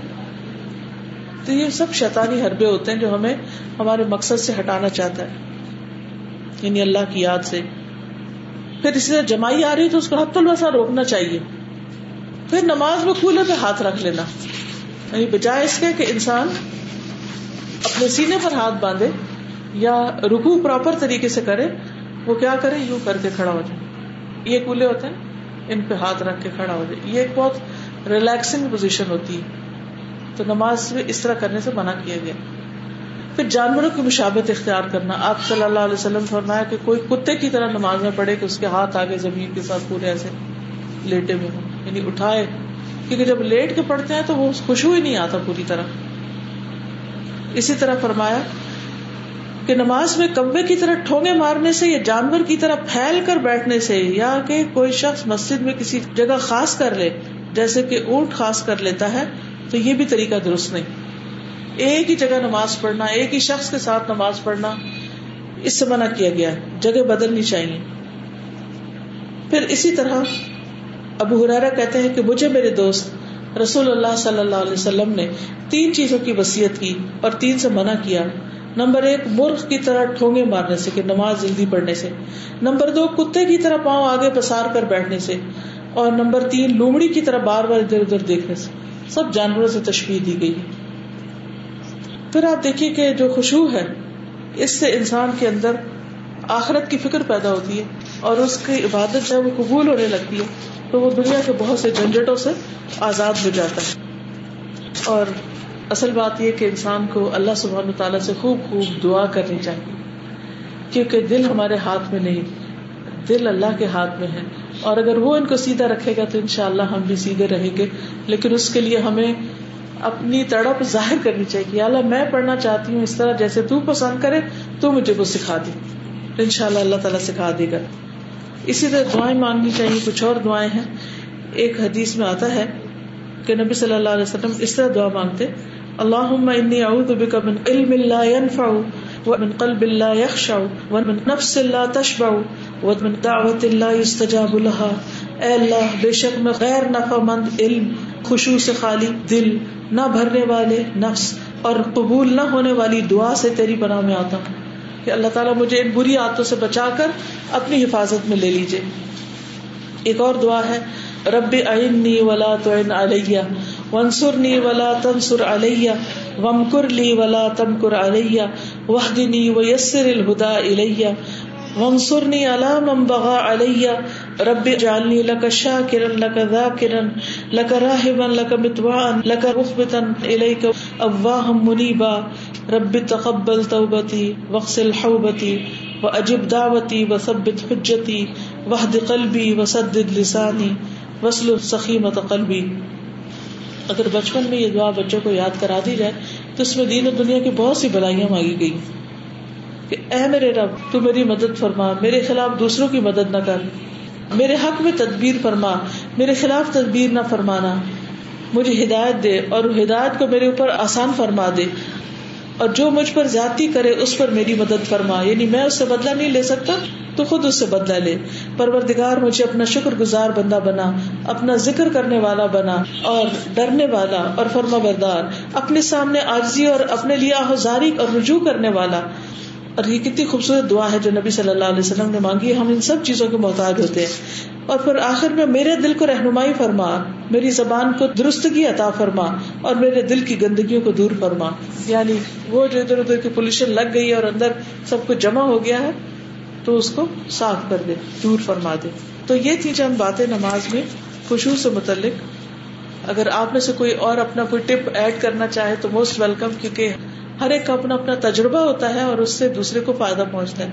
تو یہ سب شیطانی حربے ہوتے ہیں جو ہمیں ہمارے مقصد سے ہٹانا چاہتا ہے۔ یعنی اللہ کی یاد سے۔ پھر اسی طرح جمائی آ رہی تو اس کو حت الوسا روکنا چاہیے۔ پھر نماز میں کولر پہ ہاتھ رکھ لینا۔ یعنی بجائے اس کے کہ انسان اپنے سینے پر ہاتھ باندھے یا رکو پراپر طریقے سے کرے، وہ کیا کرے؟ یوں کر کے کھڑا ہو جائے۔ یہ کولے ہوتے ہیں، ان پہ ہاتھ رکھ کے کھڑا ہو جائے۔ یہ ایک بہت ریلیکسنگ پوزیشن ہوتی ہے۔ تو نماز میں اس طرح کرنے سے منع کیا گیا۔ پھر جانوروں کی مشابت اختیار کرنا۔ آپ صلی اللہ علیہ وسلم فرمایا کہ کوئی کتے کی طرح نماز میں پڑھے کہ اس کے ہاتھ آگے زمین کے ساتھ پورے ایسے لیٹے ہوئے ہوں۔ یعنی اٹھائے۔ کیونکہ جب لیٹ کے پڑھتے ہیں تو وہ خوشبو ہی نہیں آتا پوری طرح۔ اسی طرح فرمایا کہ نماز میں کمبے کی طرح ٹھونگے مارنے سے یا جانور کی طرح پھیل کر بیٹھنے سے یا کہ کوئی شخص مسجد میں کسی جگہ خاص کر لے، جیسے کہ اونٹ خاص کر لیتا ہے، تو یہ بھی طریقہ درست نہیں۔ ایک ہی جگہ نماز پڑھنا، ایک ہی شخص کے ساتھ نماز پڑھنا، اس سے منع کیا گیا جگہ بدلنی چاہیے۔ پھر اسی طرح ابو ہرارا کہتے ہیں کہ مجھے میرے دوست رسول اللہ صلی اللہ علیہ وسلم نے تین چیزوں کی وسیعت کی اور تین سے منع کیا۔ نمبر ایک، مرغ کی طرح ٹھونگے مارنے سے، کہ نماز جلدی پڑھنے سے۔ نمبر دو، کتے کی طرح پاؤں آگے پسار کر بیٹھنے سے۔ اور نمبر تین، لومڑی کی طرح بار بار ادھر ادھر دیکھنے سے۔ سب جانوروں سے تشبیح دی گئی۔ پھر آپ دیکھیے کہ جو خوشبو ہے، اس سے انسان کے اندر آخرت کی فکر پیدا ہوتی ہے اور اس کی عبادت جب وہ قبول ہونے لگتی ہے، تو وہ دنیا کے بہت سے جھنجٹوں سے آزاد ہو جاتا ہے۔ اور اصل بات یہ کہ انسان کو اللہ سبحانہ تعالیٰ سے خوب خوب دعا کرنی چاہیے، کیونکہ دل ہمارے ہاتھ میں نہیں، دل اللہ کے ہاتھ میں ہے۔ اور اگر وہ ان کو سیدھا رکھے گا تو ان شاء اللہ ہم بھی سیدھے رہیں گے، لیکن اس کے لیے ہمیں اپنی تڑپ ظاہر کرنی چاہیے اللہ میں پڑھنا چاہتی ہوں اس طرح، جیسے تو پسند کرے تو مجھے وہ سکھا دی ان شاء اللہ اللہ تعالیٰ سکھا دے گا۔ اسی طرح دعائیں مانگنی چاہیے، کچھ اور دعائیں ہیں۔ ایک حدیث میں آتا ہے کہ نبی صلی اللہ علیہ وسلم اس طرح دعا مانگتے اللہ انی اعوذ بک من علم لا ينفع ومن قلب لا يخشع ومن نفس لا تشبع ومن دعوت لا يستجاب لها اے اللہ، بے شک میں غیر نفع مند علم خوشو سے خالی دل نہ بھرنے والے نفس اور قبول نہ ہونے والی دعا سے تیری پناہ میں آتا ہوں۔ کہ اللہ تعالیٰ مجھے ان بری عادتوں سے بچا کر اپنی حفاظت میں لے لیجیے ایک اور دعا ہے، رب عنی ولا تعن علیہ ونصرنی ولا تنصر علیہ ومکر لی ولا تمکر علیہ وحدنی ویسر الہدا الیہ، وانصرنی علی من بغا علیہ رب اجعلنی لک شاکرا لک ذاکرا لک راہبا لک متواعا لک مخبتا الیک اواہا منیبا. رب تقبل توبتی وغسل حوبتی واجب دعوتی وثبت حجتی وحد قلبی وسدد لسانی وصل سخیمت قلبی. اگر بچپن میں یہ دعا بچوں کو یاد کرا دی جائے، تو اس میں دین و دنیا کی بہت سی بلائیاں مانگی گئی کہ اے میرے رب، تو میری مدد فرما، میرے خلاف دوسروں کی مدد نہ کر۔ میرے حق میں تدبیر فرما، میرے خلاف تدبیر نہ فرمانا۔ مجھے ہدایت دے اور ہدایت کو میرے اوپر آسان فرما دے۔ اور جو مجھ پر زیادتی کرے، اس پر میری مدد فرما۔ یعنی میں اس سے بدلا نہیں لے سکتا، تو خود اس سے بدلا لے۔ پروردگار، مجھے اپنا شکر گزار بندہ بنا، اپنا ذکر کرنے والا بنا اور ڈرنے والا اور فرما بردار، اپنے سامنے آرزی اور اپنے لیے آہذاری اور رجوع کرنے والا۔ اور یہ کتنی خوبصورت دعا ہے جو نبی صلی اللہ علیہ وسلم نے مانگی ہم ان سب چیزوں کے محتاج ہوتے ہیں۔ اور پھر آخر میں میرے دل کو رہنمائی فرما، میری زبان کو درستگی عطا فرما اور میرے دل کی گندگیوں کو دور فرما۔ یعنی وہ جو ادھر ادھر کی پولوشن لگ گئی اور اندر سب کچھ جمع ہو گیا ہے، تو اس کو صاف کر دے، دور فرما دے۔ تو یہ تھی چند باتیں نماز میں خوشبو سے متعلق۔ اگر آپ میں سے کوئی اور اپنا کوئی ٹپ ایڈ کرنا چاہے تو موسٹ ویلکم کیونکہ ہر ایک کا اپنا اپنا تجربہ ہوتا ہے اور اس سے دوسرے کو فائدہ پہنچتا ہے۔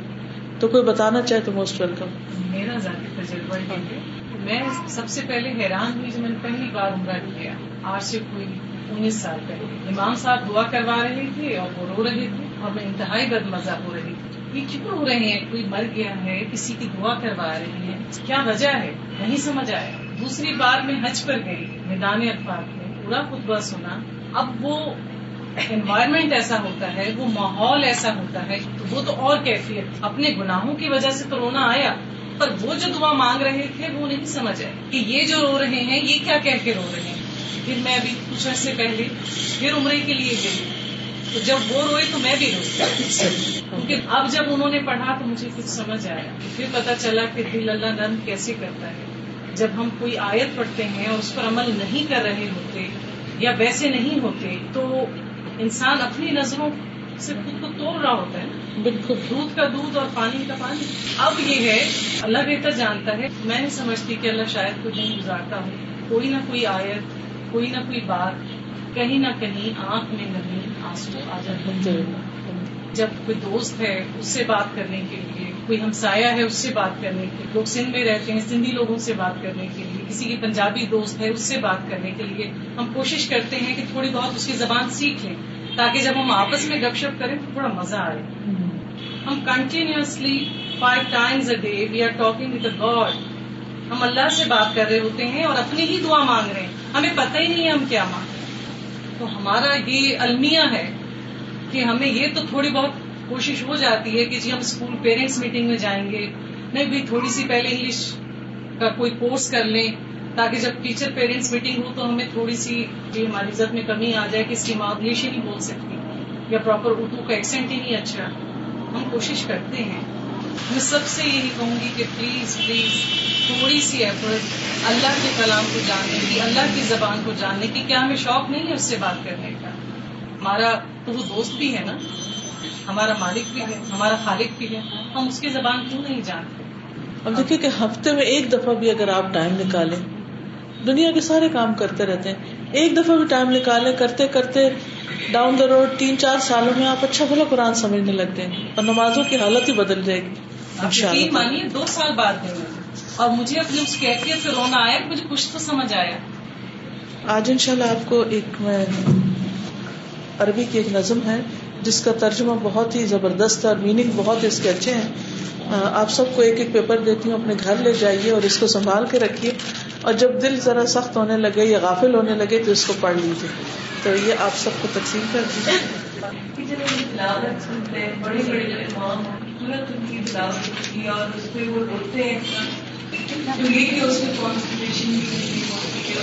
تو کوئی بتانا چاہے تو موسٹ ویلکم میرا ذاتی تجربہ میں سب سے پہلے حیران ہوئی جب میں نے پہلی بار عمرہ کیا۔ آج سے کوئی انیس سال پہلے۔ امام صاحب دعا کروا رہے تھے اور وہ رو رہے تھے اور میں انتہائی بد مزہ ہو رہی تھی۔ یہ کیوں رو رہے ہیں؟ کوئی مر گیا ہے، کسی کی دعا کروا رہی ہے۔ کیا وجہ ہے؟ نہیں سمجھ آیا۔ دوسری بار میں حج پر گئی، میدان اخبار میں، پورا خطبہ سنا۔ اب وہ انوائرمنٹ ایسا ہوتا ہے، وہ ماحول ایسا ہوتا ہے، وہ تو اور کیفیت۔ اپنے گناہوں کی وجہ سے تو رونا آیا، پر وہ جو دعا مانگ رہے تھے، وہ نہیں سمجھ آئے کہ یہ جو رو رہے ہیں، یہ کیا کہہ کے رو رہے ہیں۔ پھر میں ابھی کچھ عرصے پہلے، پھر عمرے کے لیے گئی۔ تو جب وہ روئے تو میں بھی روئی۔ کیونکہ اب جب انہوں نے پڑھا تو مجھے کچھ سمجھ آیا۔ پھر پتا چلا کہ دل اللہ نرم کیسے کرتا ہے۔ جب ہم کوئی آیت پڑھتے ہیں اور اس پر عمل نہیں کر رہے ہوتے یا ویسے نہیں ہوتے، تو انسان اپنی نظروں سے خود کو توڑ رہا ہوتا ہے بالکل دودھ کا دودھ اور پانی کا پانی۔ اب یہ ہے، اللہ بہتر جانتا ہے۔ میں نہیں سمجھتی کہ اللہ شاید کوئی نہیں گزارتا ہوں کوئی نہ کوئی آیت، کوئی نہ کوئی بات، کہیں نہ کہیں آنکھ میں نہیں آنسو آ جاتے جب کوئی دوست ہے اس سے بات کرنے کے لیے، کوئی ہمسایا ہے اس سے بات کرنے کے لیے، لوگ سندھ میں رہتے ہیں، سندھی لوگوں سے بات کرنے کے لیے، کسی کی پنجابی دوست ہے اس سے بات کرنے کے لیے ہم کوشش کرتے ہیں کہ تھوڑی بہت اس کی زبان سیکھ لیں، تاکہ جب ہم آپس میں گپ شپ کریں تو تھوڑا مزہ آئے۔ ہم continuously five times a day we are talking with a God ہم اللہ سے بات کر رہے ہوتے ہیں اور اپنی ہی دعا مانگ رہے ہیں۔ ہمیں پتہ ہی نہیں ہے ہم کیا مانگ رہے ہیں۔ تو ہمارا یہ المیہ ہے کہ ہمیں یہ تو تھوڑی بہت کوشش ہو جاتی ہے کہ جی ہم اسکول پیرنٹس میٹنگ میں جائیں گے، نہیں بھی تھوڑی سی پہلے انگلش کا کوئی کورس کر لیں، تاکہ جب ٹیچر پیرنٹس میٹنگ ہو تو ہمیں تھوڑی سی جی ہماری عزت میں کمی آ جائے کہ اس کی ماں انگلش ہی نہیں بول سکتی یا پراپر اردو کا ایکسینٹ ہی نہیں اچھا۔ ہم کوشش کرتے ہیں۔ میں سب سے یہی کہوں گی کہ پلیز پلیز تھوڑی سی ایفرٹ اللہ کے کلام کو جاننے کی، اللہ کی زبان کو جاننے کی۔ کیا ہمیں شوق نہیں ہے اس سے بات کرنے کا ہمارا تو وہ دوست بھی ہے نا ہمارا مالک بھی ہے ہمارا خالق بھی ہے ہم اس کی زبان کیوں نہیں جانتے؟ اب دیکھیے کہ ہفتے میں ایک دفعہ بھی اگر آپ ٹائم نکالیں دنیا کے سارے کام کرتے رہتے ہیں۔ ایک دفعہ بھی ٹائم نکالے کرتے کرتے ڈاؤن دا روڈ تین چار سالوں میں آپ اچھا بھلا قرآن سمجھنے لگتے ہیں اور نمازوں کی حالت ہی بدل جائے گی۔ مانیے دو سال بعد اور مجھے اپنی اس کیفیت سے رونا آیا مجھے کچھ تو سمجھ آیا۔ آج ان شاء اللہ آپ کو ایک میں عربی کی ایک نظم ہے، جس کا ترجمہ بہت ہی زبردست ہے اور میننگ بہت اس کے اچھے ہیں۔ آپ سب کو ایک ایک پیپر دیتی ہوں، اپنے گھر لے جائیے اور اس کو سنبھال کے رکھیے۔ اور جب دل ذرا سخت ہونے لگے یا غافل ہونے لگے تو اس کو پڑھ لیجیے۔ تو یہ آپ سب کو تقسیم کر دیجیے۔ ہیں تو یہ کہ اس میں کانسنٹریشن بھی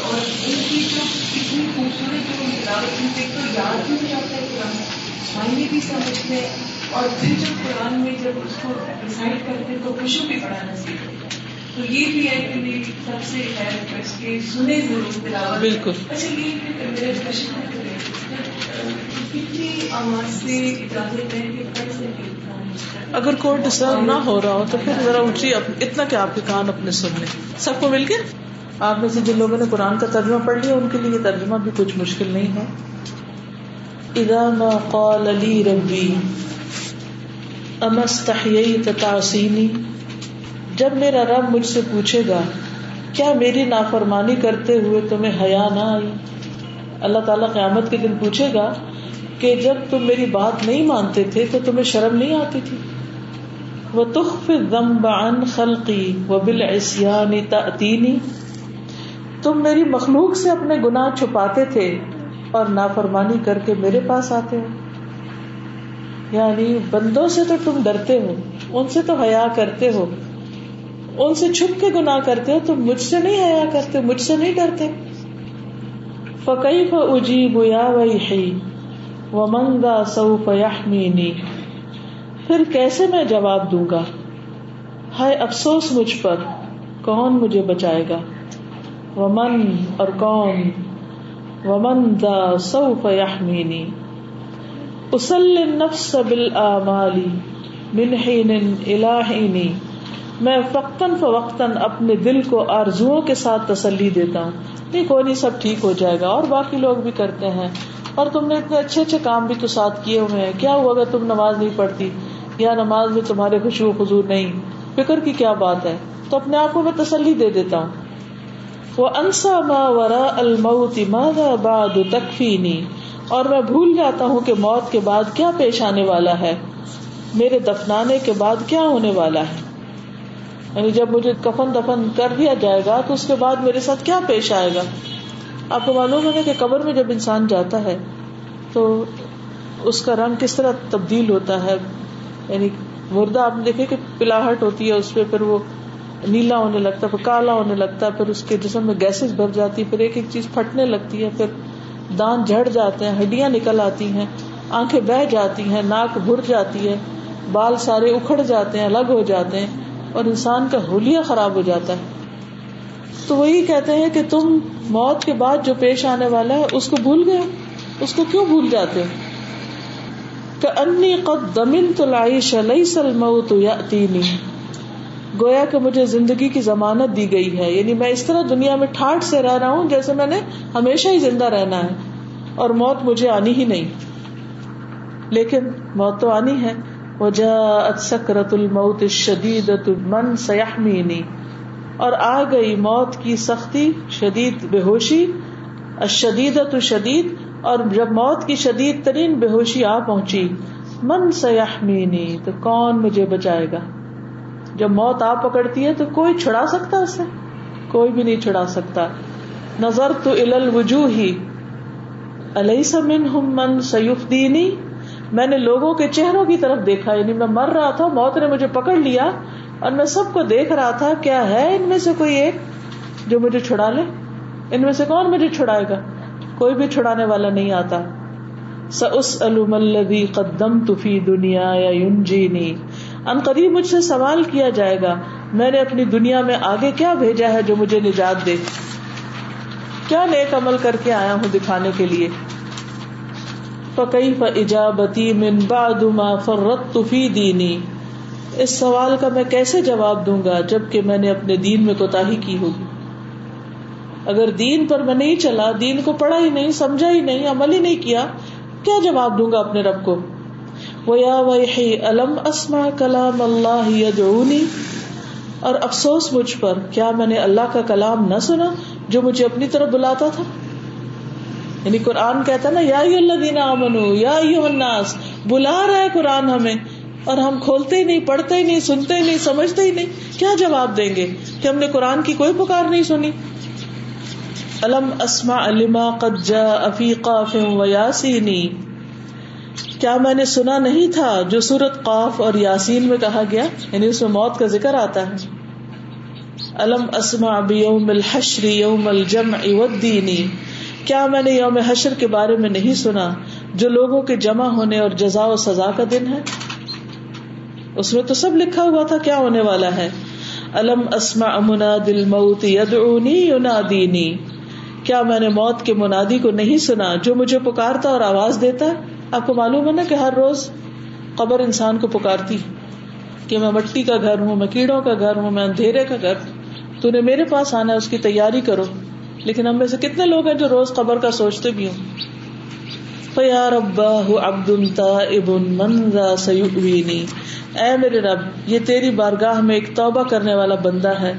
اور ان کی جو اتنی خوبصورت جو تلاوت ان تو یاد بھی نہیں آتا ہے قرآن؟ معنی بھی سمجھتے اور پھر جب قرآن میں جب اس کو ڈسائڈ کرتے تو خوشو بھی پڑھانا سیکھتے تو یہ بھی ہے کہ میری سب سے ہے ریکویسٹ کہ سنے ضرور تلاوت۔ بالکل۔ اچھا یہ میرے کوشچن کتنی آواز سے اجازت ہے کہ پڑھ سکے؟ اگر کوئی ڈسٹرب نہ ہو رہا ہو تو پھر ذرا اونچی اتنا کہ آپ کے کان اپنے سن لیں۔ سب کو مل کے آپ میں سے جن لوگوں نے قرآن کا ترجمہ پڑھ لیا، ان کے لیے ترجمہ بھی کچھ مشکل نہیں ہے۔ اذا ما قال لي ربي اما استحييت تعصيني جب میرا رب مجھ سے پوچھے گا، کیا میری نافرمانی کرتے ہوئے تمہیں حیا نہ آئی؟ اللہ تعالیٰ قیامت کے دن پوچھے گا کہ جب تم میری بات نہیں مانتے تھے تو تمہیں شرم نہیں آتی تھی۔ وہ تخف ذنب عن خلقی و بالعصیان تأتینی تم میری مخلوق سے اپنے گناہ چھپاتے تھے اور نافرمانی کر کے میرے پاس آتے ہو۔ یعنی بندوں سے تو تم ڈرتے ہو، ان سے تو حیا کرتے ہو۔ ان سے چھپ کے گنا کرتے ہو، تم مجھ سے نہیں حیا کرتے، مجھ سے نہیں ڈرتے۔ فقی فجی بیا وی و منگا سو فیحمینی پھر کیسے میں جواب دوں گا؟ ہائے افسوس مجھ پر، کون مجھے بچائے گا؟ ومن، اور کون؟ ومن ذا سوف يحميني۔ اسل النفس بالاعمال من حين الى حين۔ میں وقتاً فوقتاً اپنے دل کو آرزوؤں کے ساتھ تسلی دیتا ہوں۔ نہیں، کوئی نہیں، سب ٹھیک ہو جائے گا۔ اور باقی لوگ بھی کرتے ہیں۔ اور تم نے اتنے اچھے اچھے کام بھی تو ساتھ کیے ہوئے ہیں۔ کیا ہوا اگر تم نماز نہیں پڑھتی؟ یا نماز میں تمہارے خوشبو حضور نہیں؟ فکر کی کیا بات ہے؟ تو اپنے آپ کو میں تسلی دے دیتا ہوں۔ وہ انسا ما ورا الموت ماذا بعد تکفینی اور میں بھول جاتا ہوں کہ موت کے بعد کیا پیش آنے والا ہے۔ میرے دفنانے کے بعد کیا ہونے والا ہے؟ یعنی جب مجھے کفن دفن کر دیا جائے گا تو اس کے بعد میرے ساتھ کیا پیش آئے گا؟ آپ کو معلوم ہے کہ قبر میں جب انسان جاتا ہے تو اس کا رنگ کس طرح تبدیل ہوتا ہے؟ یعنی مردہ آپ نے دیکھے کہ پلاہٹ ہوتی ہے، اس پہ پھر وہ نیلا ہونے لگتا ہے، پھر کالا ہونے لگتا ہے، پھر اس کے جسم میں گیسز بھر جاتی ہے پھر ایک ایک چیز پھٹنے لگتی ہے، پھر دان جھڑ جاتے ہیں، ہڈیاں نکل آتی ہیں، آنکھیں بہ جاتی ہیں، ناک بھر جاتی ہے، بال سارے اکھڑ جاتے ہیں، الگ ہو جاتے ہیں۔ اور انسان کا ہولیا خراب ہو جاتا ہے۔ تو وہی کہتے ہیں کہ تم موت کے بعد جو پیش آنے والا ہے، اس کو بھول گئے اس کو کیوں بھول جاتے کہ انی قد دمن تو لائی شلئی سلم تو یا گویا کہ مجھے زندگی کی ضمانت دی گئی ہے۔ یعنی میں اس طرح دنیا میں ٹھاٹ سے رہ رہا ہوں جیسے میں نے ہمیشہ ہی زندہ رہنا ہے۔ اور موت مجھے آنی ہی نہیں۔ لیکن موت تو آنی ہے۔ وجا سکرت الموت شدید من سیاحمینی اور آ گئی موت کی سختی شدید بے ہوشی شدید شدید اور جب موت کی شدید ترین بے ہوشی آ پہنچی، من سیاحمینی تو کون مجھے بچائے گا؟ جب موت آ پکڑتی ہے، تو کوئی چھڑا سکتا اسے؟ کوئی بھی نہیں چھڑا سکتا۔ نظر تو الوجو ہی علیہ سمن ہم من سیف دینی میں نے لوگوں کے چہروں کی طرف دیکھا یعنی میں مر رہا تھا، موت نے مجھے پکڑ لیا اور میں سب کو دیکھ رہا تھا، کیا ہے ان میں سے کوئی ایک جو مجھے چھڑا لے؟ ان میں سے کون مجھے چھڑائے گا؟ کوئی بھی چھڑانے والا نہیں آتا۔ سس الدی قدم تفی دنیا یا یون جینی ان قریب مجھ سے سوال کیا جائے گا، میں نے اپنی دنیا میں آگے کیا بھیجا ہے جو مجھے نجات دے؟ کیا نیک عمل کر کے آیا ہوں دکھانے کے لیے؟ فقی فجابتی من بعد ما فرت فی دینی اس سوال کا میں کیسے جواب دوں گا جبکہ میں نے اپنے دین میں کوتا کی ہوگی؟ اگر دین پر میں نہیں چلا، دین کو پڑھا ہی نہیں، سمجھا ہی نہیں، عمل ہی نہیں کیا کیا جواب دوں گا اپنے رب کو؟ وہ یا وحی علم اسما کلام اللہ یدعونی اور افسوس مجھ پر، کیا میں نے اللہ کا کلام نہ سنا جو مجھے اپنی طرف بلاتا تھا؟ یعنی قرآن کہتا نا، یا اللہ دینا امن یا الناس، بلا رہا ہے قرآن ہمیں اور ہم کھولتے ہی نہیں، پڑھتے ہی نہیں، سنتے ہی نہیں، سمجھتے ہی نہیں، کیا جواب دیں گے کہ ہم نے قرآن کی کوئی پکار نہیں سنی? علم اسما علما قجا افیقا فم و یاسینی، کیا میں نے سنا نہیں تھا جو سورت قاف اور یاسین میں کہا گیا؟ یعنی اس میں موت کا ذکر آتا ہے۔ علم اسما بیوم الحشر یوم الجمع والدینی کیا میں نے یوم حشر کے بارے میں نہیں سنا جو لوگوں کے جمع ہونے اور جزا و سزا کا دن ہے؟ اس میں تو سب لکھا ہوا تھا، کیا ہونے والا ہے؟ الم اسما امنا دل موت یدعونی کیا میں نے موت کے منادی کو نہیں سنا جو مجھے پکارتا اور آواز دیتا ہے؟ آپ کو معلوم ہے نا کہ ہر روز قبر انسان کو پکارتی کہ میں مٹی کا گھر ہوں، میں کیڑوں کا گھر ہوں، میں اندھیرے کا گھر تو نے میرے پاس آنا ہے، اس کی تیاری کرو۔ لیکن ہم میں سے کتنے لوگ ہیں جو روز قبر کا سوچتے بھی ہوں؟ فیار ابا عبد ابن منزا سیوینی اے میرے رب، یہ تیری بارگاہ میں ایک توبہ کرنے والا بندہ ہے۔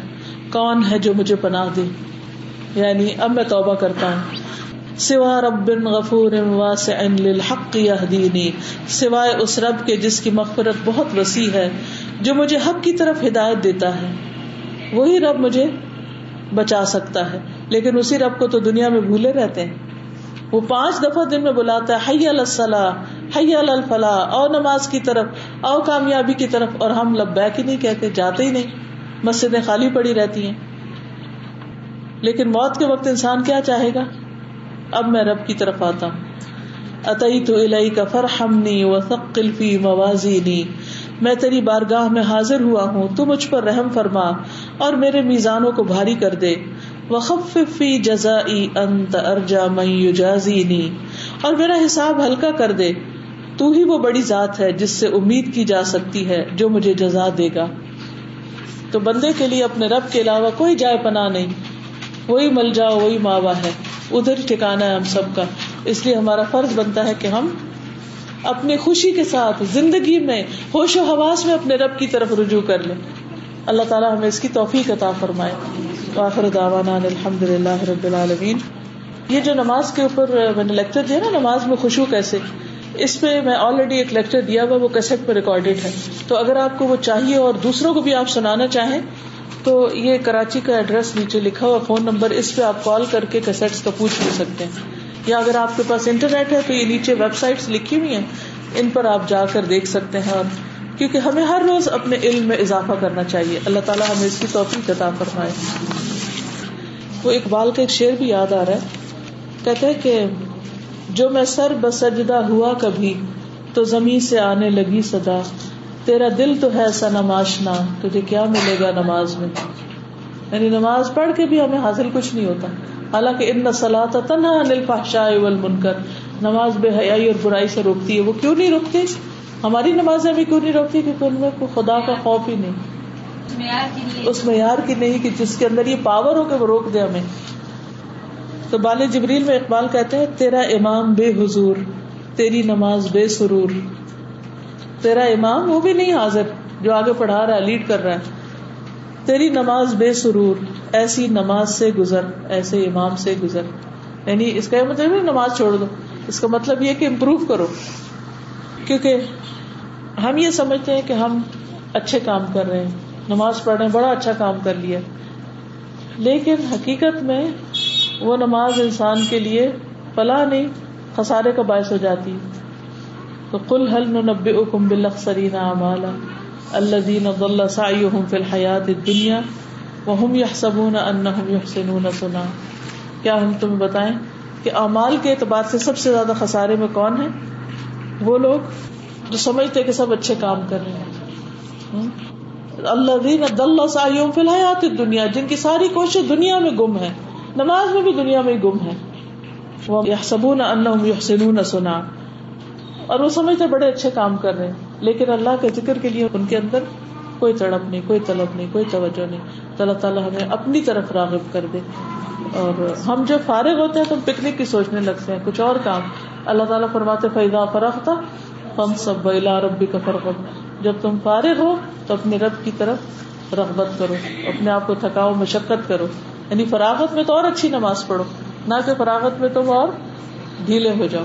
کون ہے جو مجھے پناہ دے؟ یعنی اب میں توبہ کرتا ہوں۔ سوا رب غفور واسع للحق یہدینی۔ سوائے اس رب کے جس کی مغفرت بہت وسیع ہے، جو مجھے حق کی طرف ہدایت دیتا ہے۔ وہی رب مجھے بچا سکتا ہے۔ لیکن اسی رب کو تو دنیا میں بھولے رہتے ہیں۔ وہ پانچ دفعہ دن میں بلاتا ہے، حی الصلاح، حی الفلاح او نماز کی طرف او کامیابی کی طرف۔ اور ہم لبیک ہی نہیں کہتے، جاتے ہی نہیں۔ مسجدیں خالی پڑی رہتی ہیں۔ لیکن موت کے وقت انسان کیا چاہے گا؟ اب میں رب کی طرف آتا ہوں۔ عطی تو الہی کا فرحمنی و ثقل فی موازینی۔ میں تیری بارگاہ میں حاضر ہوا ہوں، تو مجھ پر رحم فرما اور میرے میزانوں کو بھاری کر دے۔ وخفی جزا انت ارجا میوجازینی اور میرا حساب ہلکا کر دے۔ تو ہی وہ بڑی ذات ہے جس سے امید کی جا سکتی ہے جو مجھے جزا دے گا۔ تو بندے کے لیے اپنے رب کے علاوہ کوئی جائے پناہ نہیں۔ وہی مل جاؤ وہی ماوا ہے۔ ادھر ٹھکانا ہے ہم سب کا۔ اس لیے ہمارا فرض بنتا ہے کہ ہم اپنی خوشی کے ساتھ، زندگی میں، ہوش و حواس میں اپنے رب کی طرف رجوع کر لیں۔ اللہ تعالیٰ ہمیں اس کی توفیق عطا فرمائے۔ آخر دعوانا الحمد للہ رب العالمین۔ یہ جو نماز کے اوپر میں نے لیکچر دیا نا، نماز میں خوشبو کیسے؟ اس پہ میں آلریڈی ایک لیکچر دیا ہوا، وہ کیسٹ پہ ریکارڈیڈ ہے۔ تو اگر آپ کو وہ چاہیے اور دوسروں کو بھی آپ سنانا چاہیں، تو یہ کراچی کا ایڈریس نیچے لکھا ہوا فون نمبر اس پہ آپ کال کر کے کیسٹس کا پوچھ بھی سکتے ہیں۔ یا اگر آپ کے پاس انٹرنیٹ ہے، تو یہ نیچے ویب سائٹس لکھی ہوئی ہیں، ان پر آپ جا کر دیکھ سکتے ہیں۔ اور کیونکہ ہمیں ہر روز اپنے علم میں اضافہ کرنا چاہیے۔ اللہ تعالیٰ ہمیں اس کی توفیق عطا فرمائے۔ وہ اقبال کا ایک شعر بھی یاد آ رہا ہے۔ کہتے کہ جو میں سر بسجدہ ہوا کبھی، تو زمین سے آنے لگی صدا۔ تیرا دل تو ہے ایسا نماشنا، تجھے کیا ملے گا نماز میں؟ یعنی نماز پڑھ کے بھی ہمیں حاصل کچھ نہیں ہوتا۔ حالانکہ ان نسلات تنہا انل فحشاء والمنکر۔ نماز بے حیائی اور برائی سے روکتی ہے، وہ کیوں نہیں روکتی ہماری نمازیں بھی کیوں نہیں روکتی؟ کیونکہ ان میں کوئی خدا کا خوف ہی نہیں۔ اس معیار کی نہیں کہ جس کے اندر یہ پاور ہو کہ وہ روک دے ہمیں۔ تو بال جبریل میں اقبال کہتے ہیں تیرا امام بے حضور تیری نماز بے سرور۔ تیرا امام وہ بھی نہیں حاضر جو آگے پڑھا رہا ہے لیڈ کر رہا ہے۔ تیری نماز بے سرور ایسی نماز سے گزر ایسے امام سے گزر۔ یعنی اس کا مطلب نماز چھوڑ دو۔ اس کا مطلب یہ کہ امپروو کرو۔ کیونکہ ہم یہ سمجھتے ہیں کہ ہم اچھے کام کر رہے ہیں، نماز پڑھ رہے ہیں، بڑا اچھا کام کر لیا۔ لیکن حقیقت میں وہ نماز انسان کے لیے فلاح نہیں، خسارے کا باعث ہو جاتی۔ تو کل حل نب اکم بلخسرین اعمال اللہ دین فی الحیات دنیا وہ یحسبون انہم یحسنون سنا۔ کیا ہم تمہیں بتائیں کہ اعمال کے اعتبار سے سب سے زیادہ خسارے میں کون ہے وہ لوگ جو سمجھتے کہ سب اچھے کام کر رہے ہیں۔ اللہ دین فی الحیات دنیا جن کی ساری کوشش دنیا میں گم ہے نماز میں بھی دنیا میں گم ہے وہ سبون ان سنا اور وہ سمجھتے بڑے اچھے کام کر رہے ہیں، لیکن اللہ کے ذکر کے لیے ان کے اندر کوئی تڑپ نہیں، کوئی طلب نہیں، کوئی توجہ نہیں۔ تو اللہ تعالیٰ ہمیں اپنی طرف راغب کر دے۔ اور ہم جب فارغ ہوتے ہیں تو پکنک کی سوچنے لگتے ہیں، کچھ اور کام۔ اللہ تعالیٰ فرماتے فیضا فرق تھا ہم سب بلا ربی کا فرق جب تم فارغ ہو تو اپنے رب کی طرف رغبت کرو، اپنے آپ کو تھکاؤ، مشقت کرو۔ یعنی فراغت میں تو اور اچھی نماز پڑھو، نہ کہ فراغت میں تم اور ڈھیلے ہو جاؤ۔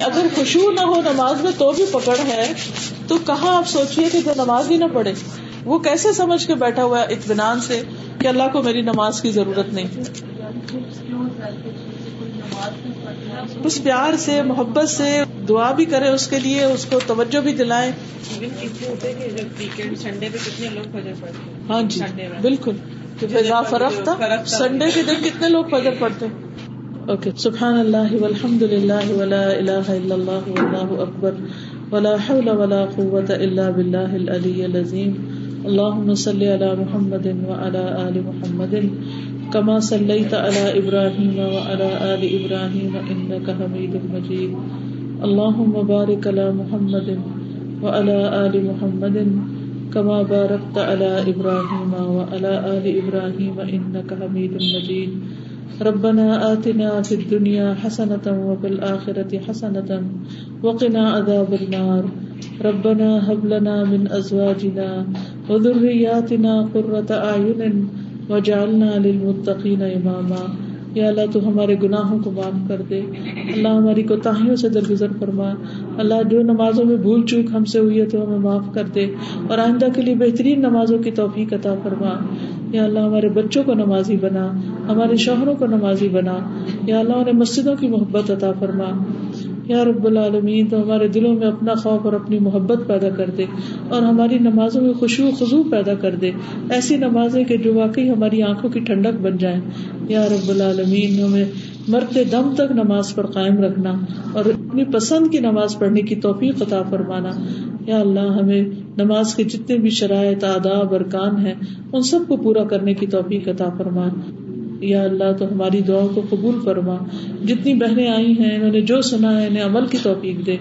اگر خوشبو نہ ہو نماز میں تو بھی پکڑ ہے، تو کہاں آپ سوچیے کہ جو نماز ہی نہ پڑھے؟ وہ کیسے سمجھ کے بیٹھا ہوا ہے اطمینان سے کہ اللہ کو میری نماز کی ضرورت نہیں؟ اس پیار سے محبت سے دعا بھی کرے اس کے لیے اس کو توجہ بھی لوگ ہاں جی بالکل۔ فرق تھا سنڈے کے دن کتنے لوگ فجر پڑتے اوکے سبحان اللہ والحمد للہ ولا الہ الا اللہ واللہ اکبر ولا حول ولا قوة الا باللہ العلی العظیم۔ اللہم صلی علی محمد وعلى آل محمد کما صلیت علی ابراہیم وعلى آل ابراہیم انکا حمید مجید اللہم بارک علی محمد وعلى آل محمد کما بارکت علی ابراہیم وعلى آل ابراہیم انکا حمید مجید ربنا آتنا فی الدنیا حسنة وفی الآخرة حسنة وقنا عذاب النار. ربنا هب لنا من ازواجنا وذرياتنا قرة اعين وجعلنا للمتقین اماما۔ یا اللہ، تو ہمارے گناہوں کو معاف کر دے۔ اللہ ہماری کوتاہیوں سے درگزر فرما۔ اللہ، جو نمازوں میں بھول چوک ہم سے ہوئی ہے، تو ہمیں معاف کر دے۔ اور آئندہ کے لیے بہترین نمازوں کی توفیق عطا فرما۔ یا اللہ، ہمارے بچوں کو نمازی بنا۔ ہمارے شوہروں کو نمازی بنا۔ یا اللہ، انہیں مسجدوں کی محبت عطا فرما۔ یا رب العالمین، تو ہمارے دلوں میں اپنا خوف اور اپنی محبت پیدا کر دے اور ہماری نمازوں میں خوشبو خزو پیدا کر دے۔ ایسی نمازیں کہ جو واقعی ہماری آنکھوں کی ٹھنڈک بن جائیں۔ یا رب العالمین، ہمیں مرتے دم تک نماز پر قائم رکھنا اور اپنی پسند کی نماز پڑھنے کی توفیق عطا فرمانا۔ یا اللہ، ہمیں نماز کے جتنے بھی شرائط، آداب ارکان ہیں، ان سب کو پورا کرنے کی توفیق عطا فرمانا یا اللہ تو ہماری دعا کو قبول فرما۔ جتنی بہنیں آئی ہیں، انہوں نے جو سنا ہے، انہیں عمل کی توفیق دے۔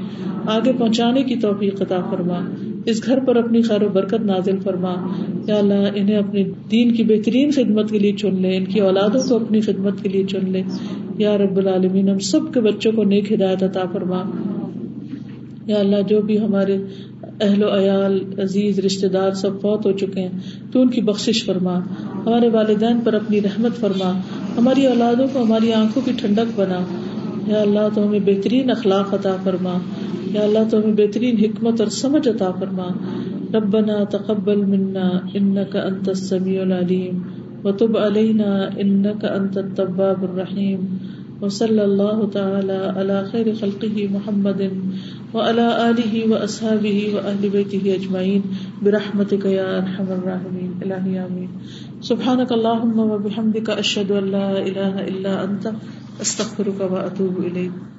آگے پہنچانے کی توفیق عطا فرما۔ اس گھر پر اپنی خیر و برکت نازل فرما۔ یا اللہ، انہیں اپنے دین کی بہترین خدمت کے لیے چن لے، ان کی اولادوں کو اپنی خدمت کے لیے چن لے۔ یا رب العالمین، ہم سب کے بچوں کو نیک ہدایت عطا فرما۔ یا اللہ، جو بھی ہمارے اہل و عیال، عزیز رشتے دار سب فوت ہو چکے ہیں۔ تو ان کی بخش فرما۔ ہمارے والدین پر اپنی رحمت فرما۔ ہماری اولادوں کو ہماری آنکھوں کی ٹھنڈک بنا۔ یا اللہ تو ہمیں بہترین اخلاق عطا فرما۔ یا اللہ تو ہمیں بہترین حکمت اور سمجھ عطا فرما۔ ربنا تقبل منا انك انت السميع العليم وتب علينا انك انت التواب الرحيم وصلى الله تعالى على خير خلقه محمد وعلى آله وأصحابه وأهل بيته أجمعين برحمتك يا أرحم الراحمين. إلهي آمين. سبحانك اللهم وبحمدك أشهد أن لا إله إلا أنت، أستغفرك وأتوب إليك.